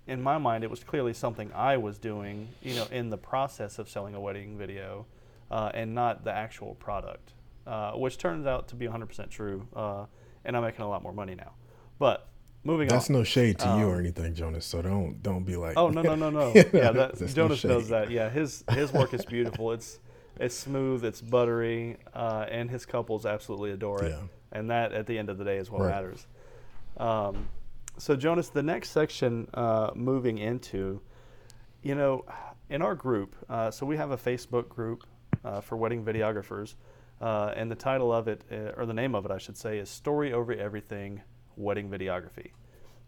[SPEAKER 2] in my mind, it was clearly something I was doing, you know, in the process of selling a wedding video uh, and not the actual product, uh, which turns out to be 100% true. Uh, and I'm making a lot more money now. But moving
[SPEAKER 3] that's
[SPEAKER 2] on.
[SPEAKER 3] That's no shade to you or
[SPEAKER 2] Um,
[SPEAKER 3] anything, Jonas. So don't don't be like
[SPEAKER 2] Oh no no no no! yeah, that,
[SPEAKER 3] That's no
[SPEAKER 2] Jonas knows that. Yeah, his his work is beautiful. It's it's smooth, it's buttery, uh, and his couples absolutely adore it.
[SPEAKER 3] Yeah.
[SPEAKER 2] And that, at the end of the day, is what
[SPEAKER 3] Right.
[SPEAKER 2] matters. Um, so Jonas, the next section, uh, moving into, you know, in our group. Uh, so we have a Facebook group uh, for wedding videographers, uh, and the title of it, uh, or the name of it, I should say, is "Story Over Everything: Wedding Videography."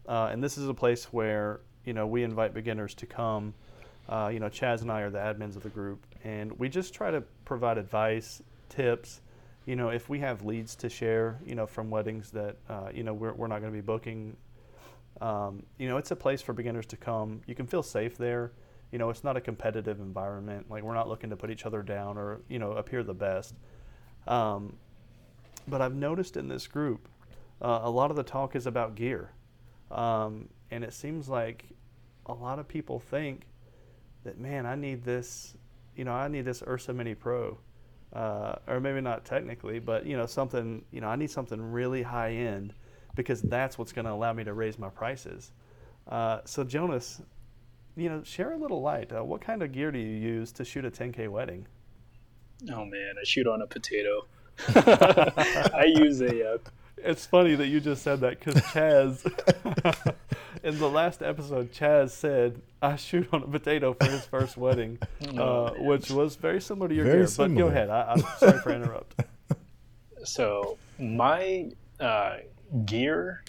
[SPEAKER 2] Uh, and this is a place where you know we invite beginners to come. Uh, you know, Chaz and I are the admins of the group, and we just try to provide advice, tips. You know, if we have leads to share, you know, from weddings that uh, you know we're, we're not going to be booking. Um, you know, it's a place for beginners to come. You can feel safe there. You know, it's not a competitive environment. Like we're not looking to put each other down or you know appear the best. Um, but I've noticed in this group, uh, a lot of the talk is about gear. Um, and it seems like a lot of people think that, man, I need this, you know, I need this Ursa Mini Pro. Uh, or maybe not technically, but, you know, something, you know, I need something really high end because that's what's going to allow me to raise my prices. Uh, so, Jonas, you know, share a little light. Uh, what kind of gear do you use to shoot a 10K wedding?
[SPEAKER 4] Oh man, I shoot on a potato. I use a uh,
[SPEAKER 2] It's funny that you just said that because Chaz, in the last episode, Chaz said, I shoot on a potato for his first wedding, uh, which was very similar to your
[SPEAKER 3] Very
[SPEAKER 2] gear. But go ahead. I, I'm sorry for interrupting.
[SPEAKER 4] so my uh, gear,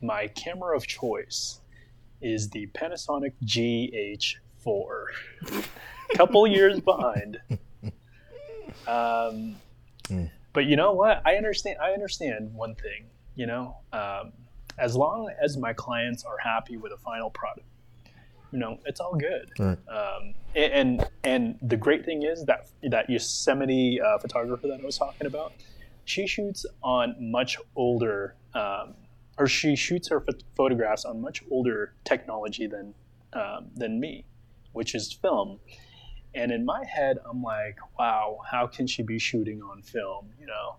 [SPEAKER 4] my camera of choice is the Panasonic GH4. Couple years behind. Um,
[SPEAKER 3] Mm.
[SPEAKER 4] But you know what? I understand. I understand one thing. You know, um, as long as my clients are happy with the final product, you know, it's all good.
[SPEAKER 3] Right.
[SPEAKER 4] Um, and, and and the great thing is that that Yosemite uh, photographer that I was talking about, she shoots on much older um, or she shoots her ph- photographs on much older technology than um, than me, which is film. And in my head, I'm like, wow, how can she be shooting on film? You know,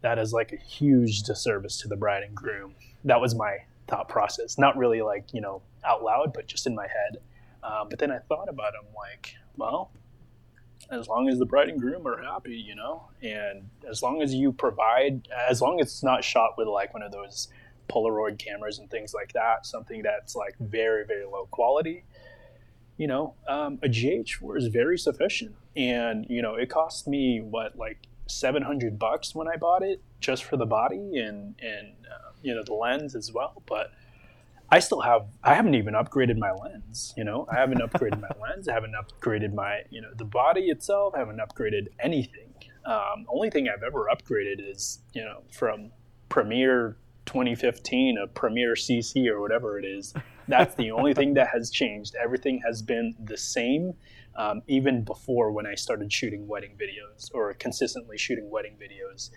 [SPEAKER 4] that is like a huge disservice to the bride and groom. That was my thought process. Not really like, you know, out loud, but just in my head. Um, but then I thought about it. I'm like, well, as long as the bride and groom are happy, you know, and as long as you provide, as long as it's not shot with like one of those Polaroid cameras and things like that, something that's like very, very low quality, you know, um, a GH4 is very sufficient. And, you know, it cost me what, like 700 bucks when I bought it just for the body and, and, uh, you know, the lens as well. But I still have, I haven't even upgraded my lens, you know, I haven't upgraded my lens. I haven't upgraded my, you know, the body itself. I haven't upgraded anything. Um, only thing I've ever upgraded is, you know, from Premiere 2015 a Premiere CC or whatever it is. That's the only thing that has changed. Everything has been the same, um, even before when I started shooting wedding videos or consistently shooting wedding videos.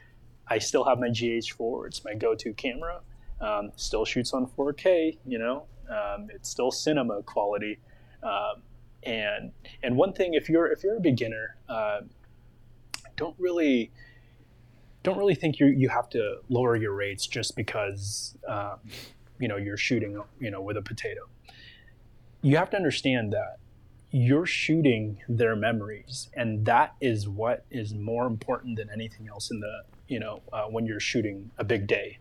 [SPEAKER 4] I still have my GH4. It's my go-to camera. Um, still shoots on 4K. You know, um, it's still cinema quality. Um, and and one thing, if you're if you're a beginner, uh, don't really don't really think you you have to lower your rates just because um, you know you're shooting you know with a potato. You have to understand that you're shooting their memories, and that is what is more important than anything else in the you know uh, when you're shooting a big day.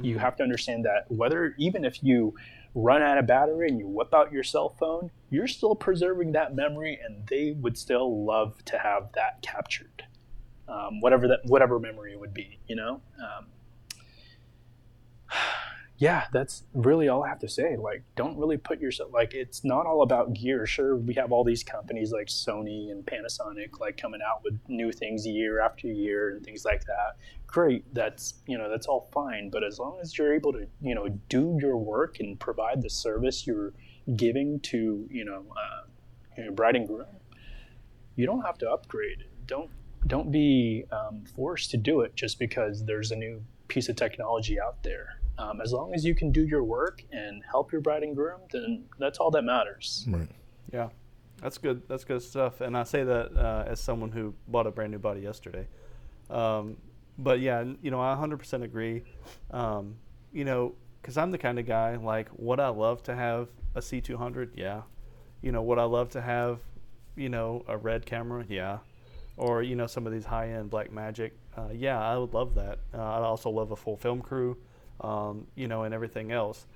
[SPEAKER 4] You have to understand that whether even if you run out of battery and you whip out your cell phone, you're still preserving that memory, and they would still love to have that captured um, whatever that whatever memory it would be you know? Um, yeah that's really all i have to say like don't really put yourself like it's not all about gear. Sure we have all these companies like sony and panasonic like coming out with new things year after year and things like that. Great that's you know that's all fine but as long as you're able to you know do your work and provide the service you're giving to you know uh, your bride and groom you don't have to upgrade. Don't don't be um, forced to do it just because there's a new piece of technology out there. Um, as long as you can do your work and help your bride and groom, then that's all that matters.
[SPEAKER 3] Right.
[SPEAKER 2] Yeah, that's good. That's good stuff. And I say that uh, as someone who bought a brand new body yesterday. Um, but yeah, you know, I 100% agree. Um, you know, because I'm the kind of guy like, would I love to have a C200? Yeah. You know, would I love to have, you know, a red camera? Yeah. Or you know, some of these high-end Blackmagic. Uh, yeah, I would love that. Uh, I'd also love a full film crew. Um, you know, and everything else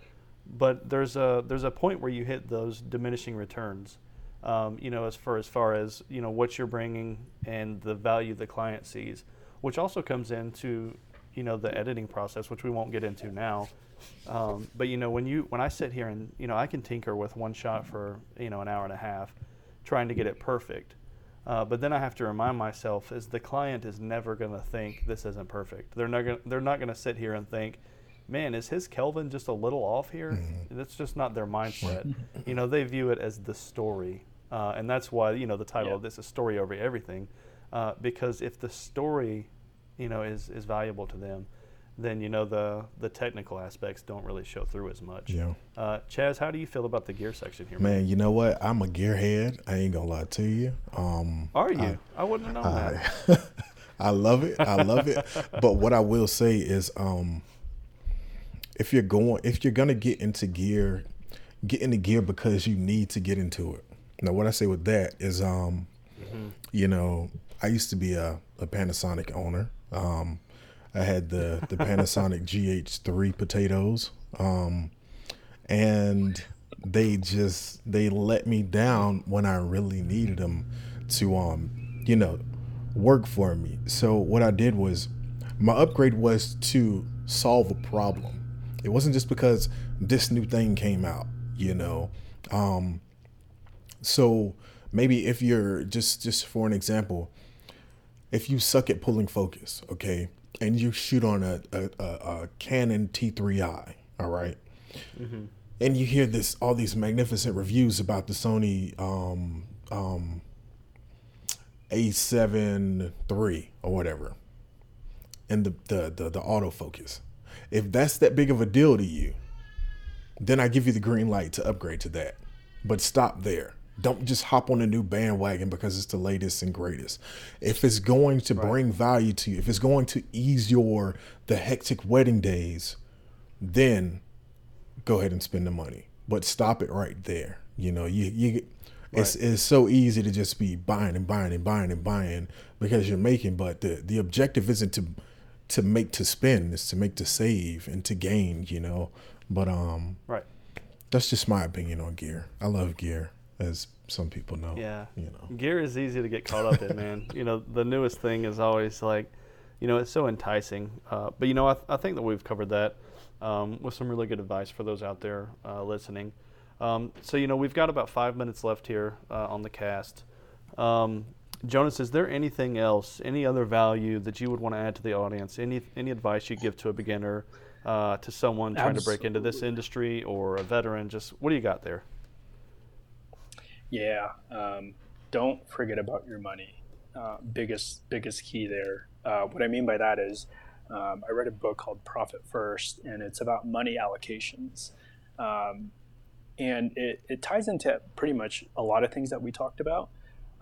[SPEAKER 2] but there's a there's a point where you hit those diminishing returns. Um, you know, as far as far as you know what you're bringing and the value the client sees, which also comes into you know the editing process, which we won't get into now. Um, but you know, when you when I sit here and you know I can tinker with one shot for you know an hour and a half, trying to get it perfect. Uh, but then I have to remind myself is the client is never going to think this isn't perfect. They're not gonna, they're not going to sit here and think, man, is his Kelvin just a little off here? That's just not their mindset. you know, they view it as the story, uh, and that's why you know the title
[SPEAKER 4] Yeah.
[SPEAKER 2] of this is "Story Over Everything," uh, because if the story, you know, is is valuable to them, then you know the the technical aspects don't really show through as much.
[SPEAKER 3] Yeah.
[SPEAKER 2] Uh, Chaz, how do you feel about the gear section here?
[SPEAKER 3] Man, you know what? I'm a gearhead. I ain't gonna lie to you. Um,
[SPEAKER 2] Are you? I, wouldn't have known that.
[SPEAKER 3] I, I love it. I love it. But what I will say is, um, if you're going, if you're gonna get into gear, get into gear because you need to get into it. Now, what I say with that is, um, you know, I used to be a, a Panasonic owner. Um, I had the the Panasonic GH3 potatoes, um, and they just they let me down when I really needed them to, um, you know, work for me. So what I did was, my upgrade was to solve a problem. It wasn't just because this new thing came out, you know. Um, so maybe if you're just just for an example, if you suck at pulling focus, okay, and you shoot on a a, a, a Canon T3i, all right, and you hear this all these magnificent reviews about the Sony um, um, A7 III or whatever, and the the the, the autofocus. If that's that big of a deal to you, then I give you the green light to upgrade to that. But stop there. Don't just hop on a new bandwagon because it's the latest and greatest. If it's going to right. bring value to you, if it's going to ease your the hectic wedding days, then go ahead and spend the money. But stop it right there. You know, you you right. it's it's so easy to just be buying and buying and buying and buying because you're making, but the the objective isn't to to make to spend, it's to make to save and to gain, you know. But um
[SPEAKER 2] Right.
[SPEAKER 3] That's just my opinion on gear. I love gear, as some people know.
[SPEAKER 2] Yeah.
[SPEAKER 3] You know.
[SPEAKER 2] Gear is easy to get caught up in, man. You know, the newest thing is always like, you know, it's so enticing. Uh, but you know, I, th- I think that we've covered that um, with some really good advice for those out there uh, listening. Um, so you know, we've got about five minutes left here uh, on the cast. Um, Jonas, is there anything else, any other value that you would want to add to the audience? Any any advice you give to a beginner, uh, to someone trying Absolutely. to break into this industry, or a veteran? Just what do you got there?
[SPEAKER 4] Yeah, um, don't forget about your money. Uh, biggest biggest key there. Uh, what I mean by that is, um, I read a book called Profit First, and it's about money allocations. Um, and it, it ties into pretty much a lot of things that we talked about.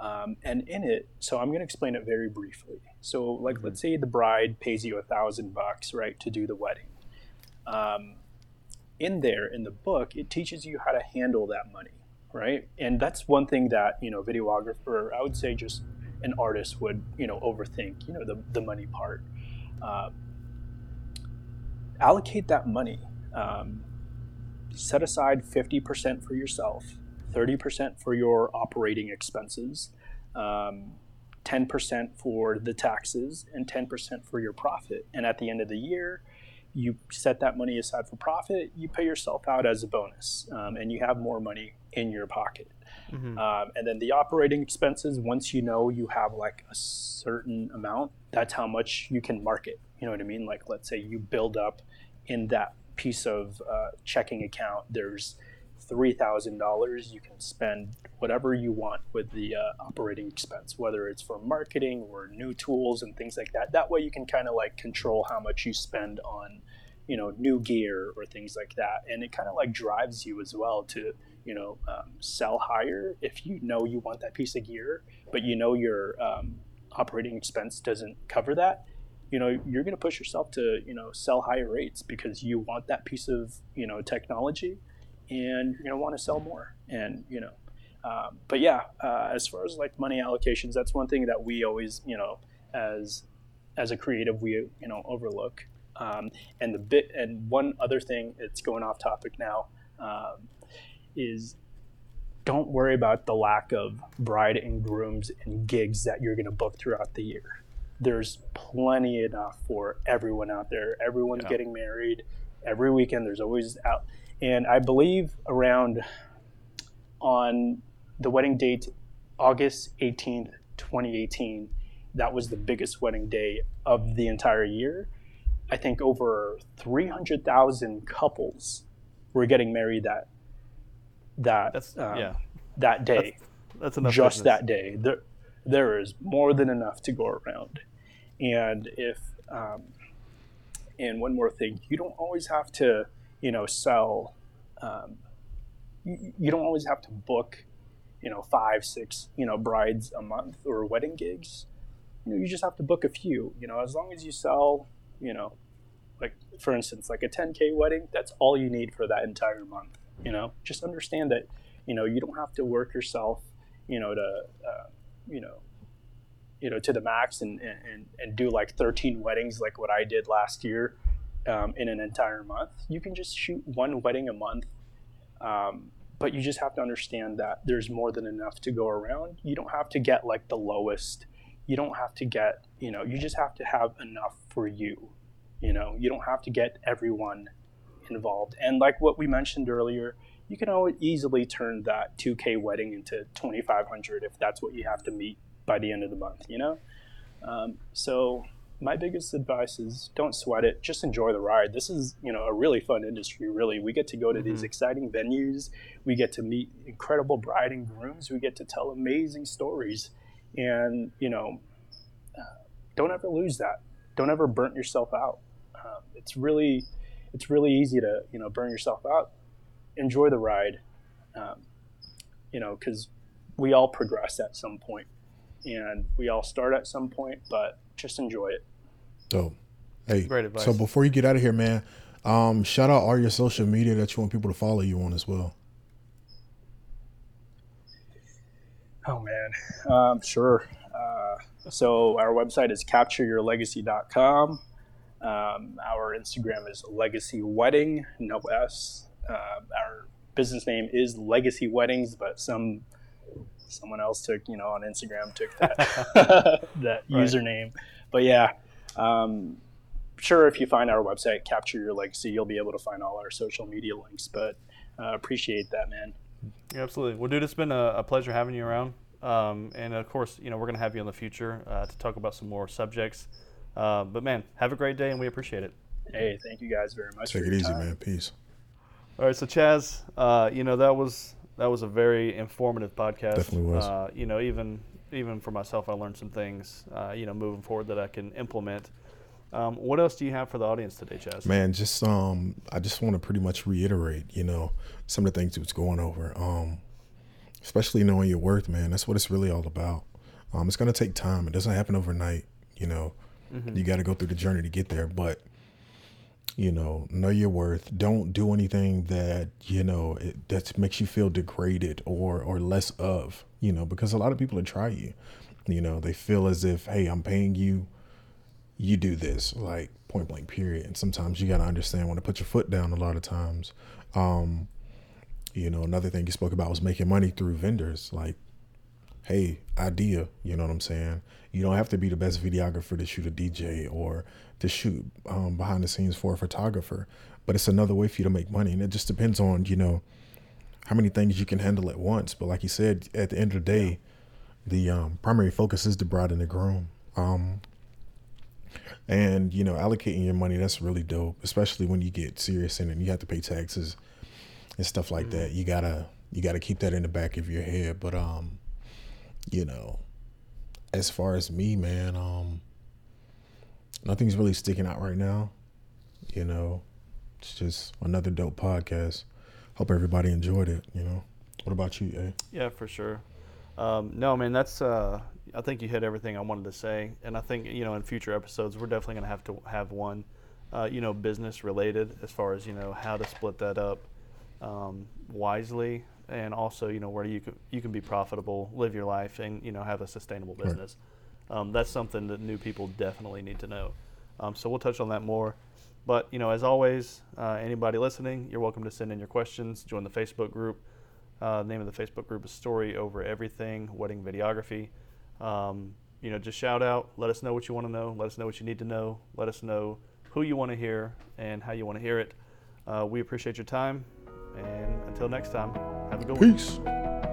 [SPEAKER 4] Um, and in it, so I'm going to explain it very briefly. So, like, mm-hmm. let's say the bride pays you a thousand bucks, right, to do the wedding. Um, in there, in the book, it teaches you how to handle that money, right? And that's one thing that you know, videographer, I would say, just an artist would you know overthink, you know, the the money part. Uh, allocate that money. Um, set aside 50% for yourself, 30% for your operating expenses, um, 10% for the taxes, and 10% for your profit. And at the end of the year, you set that money aside for profit, you pay yourself out as a bonus, um, and you have more money in your pocket. Mm-hmm. Um, and then the operating expenses, once you know you have like a certain amount, that's how much you can market. You know what I mean? Like, let's say you build up in that piece of uh, checking account, there's $3,000. You can spend whatever you want with the uh, operating expense, whether it's for marketing or new tools and things like that. That way you can kind of like control how much you spend on, you know, new gear or things like that. And it kind of like drives you as well to, you know, um, sell higher if you know you want that piece of gear, but you know your um, operating expense doesn't cover that you know you're going to push yourself to you know sell higher rates because you want that piece of you know technology and you're going to want to sell more and you know um, but yeah uh, as far as like money allocations that's one thing that we always you know as as a creative we you know overlook um, and the bit and one other thing it's going off topic now um, is don't worry about the lack of bride and grooms and gigs that you're going to book throughout the year there's plenty enough for everyone out there. Everyone's yeah. getting married every weekend. There's always out, and I believe around on the wedding date, August 18th, 2018. That was the biggest wedding day of the entire year. I think over 300,000 couples were getting married that that um, yeah. that day. That's, that's enough. Just business. that day. There, there is more than enough to go around. And if, um, and one more thing, you don't always have to, you know, sell, um, you, don't always have to book, you know, five, six, you know, brides a month or wedding gigs. You know, you just have to book a few, you know, as long as you sell, you know, like for instance, like a 10K wedding, that's all you need for that entire month. You know, just understand that, you know, you don't have to work yourself, you know, to, uh, you know, you know to the max and, and, and do like 13 weddings like what I did last year um, in an entire month. You can just shoot one wedding a month, um, but you just have to understand that there's more than enough to go around. You don't have to get like the lowest. You don't have to get you know. You just have to have enough for you. You know, you don't have to get everyone involved. And like what we mentioned earlier, you can always easily turn that 2K wedding into 2,500 if that's what you have to meet by the end of the month, you know? Um, so my biggest advice is don't sweat it. Just enjoy the ride. This is, you know, a really fun industry, really. We get to go to mm-hmm. these exciting venues. We get to meet incredible bride and grooms. We get to tell amazing stories. And, you know, uh, don't ever lose that. Don't ever burn yourself out. Um, it's really it's really easy to you know burn yourself out. Enjoy the ride, um, you know, because we all progress at some point, and we all start at some point, but just enjoy it.
[SPEAKER 3] Dope. Hey,
[SPEAKER 2] Great advice.
[SPEAKER 3] so before you get out of here, man, um, shout out all your social media that you want people to follow you on as well.
[SPEAKER 4] Oh man, um, sure. Uh, so our website is captureyourlegacy.com. Um, our Instagram is Legacy Wedding, no S. Uh, our business name is Legacy Weddings, but some someone else took, you know, on Instagram took that that
[SPEAKER 2] Right.
[SPEAKER 4] username. But yeah, um, sure. If you find our website, Capture Your Legacy, you'll be able to find all our social media links. But uh, appreciate that, man.
[SPEAKER 2] Yeah, absolutely. Well, dude, it's been a, a pleasure having you around. Um, and of course, you know, we're going to have you in the future uh, to talk about some more subjects. Uh, but man, have a great day, and we appreciate it.
[SPEAKER 4] Hey, thank you guys very much.
[SPEAKER 3] Take
[SPEAKER 4] for
[SPEAKER 3] it easy,
[SPEAKER 4] time.
[SPEAKER 3] man. Peace.
[SPEAKER 2] All right, so Chaz, uh, you know that was that was a very informative podcast.
[SPEAKER 3] Definitely was.
[SPEAKER 2] Uh, you know, even even for myself, I learned some things. Uh, you know, moving forward that I can implement. Um, what else do you have for the audience today, Chaz?
[SPEAKER 3] Man, just um, I just want to pretty much reiterate, you know, some of the things that's going over. Um, especially knowing your worth, man. That's what it's really all about. Um, it's gonna take time. It doesn't happen overnight. You know, you got to go through the journey to get there. But you know, know your worth. Don't do anything that you know it, that makes you feel degraded or or less of. You know, because a lot of people that try you, you know, they feel as if, hey, I'm paying you you do this like point blank period. And sometimes you got to understand when to put your foot down a lot of times. Um you know another thing you spoke about was making money through vendors like hey idea you know what i'm saying? You don't have to be the best videographer to shoot a dj or to shoot um, behind the scenes for a photographer but it's another way for you to make money. And it just depends on you know how many things you can handle at once. But like you said at the end of the day the um, primary focus is the bride and the groom. Um, and you know allocating your money that's really dope especially when you get serious in it and you have to pay taxes and stuff like that. You gotta you gotta keep that in the back of your head. But um you know as far as me man um nothing's really sticking out right now. You know it's just another dope podcast hope everybody enjoyed it you know what about you eh?
[SPEAKER 2] Yeah, for sure. Um, no, man, that's. Uh, I think you hit everything I wanted to say, and I think you know in future episodes we're definitely going to have to have one, uh, you know, business related as far as you know how to split that up um, wisely, and also you know where you can you can be profitable, live your life, and you know have a sustainable business. Um, that's something that new people definitely need to know. Um, so we'll touch on that more. But you know, as always, uh, anybody listening, you're welcome to send in your questions. Join the Facebook group. Uh, the name of the Facebook group is Story Over Everything Wedding Videography. Um, you know, just shout out. Let us know what you want to know. Let us know what you need to know. Let us know who you want to hear and how you want to hear it. Uh, we appreciate your time. And until next time, have a good one.
[SPEAKER 3] peace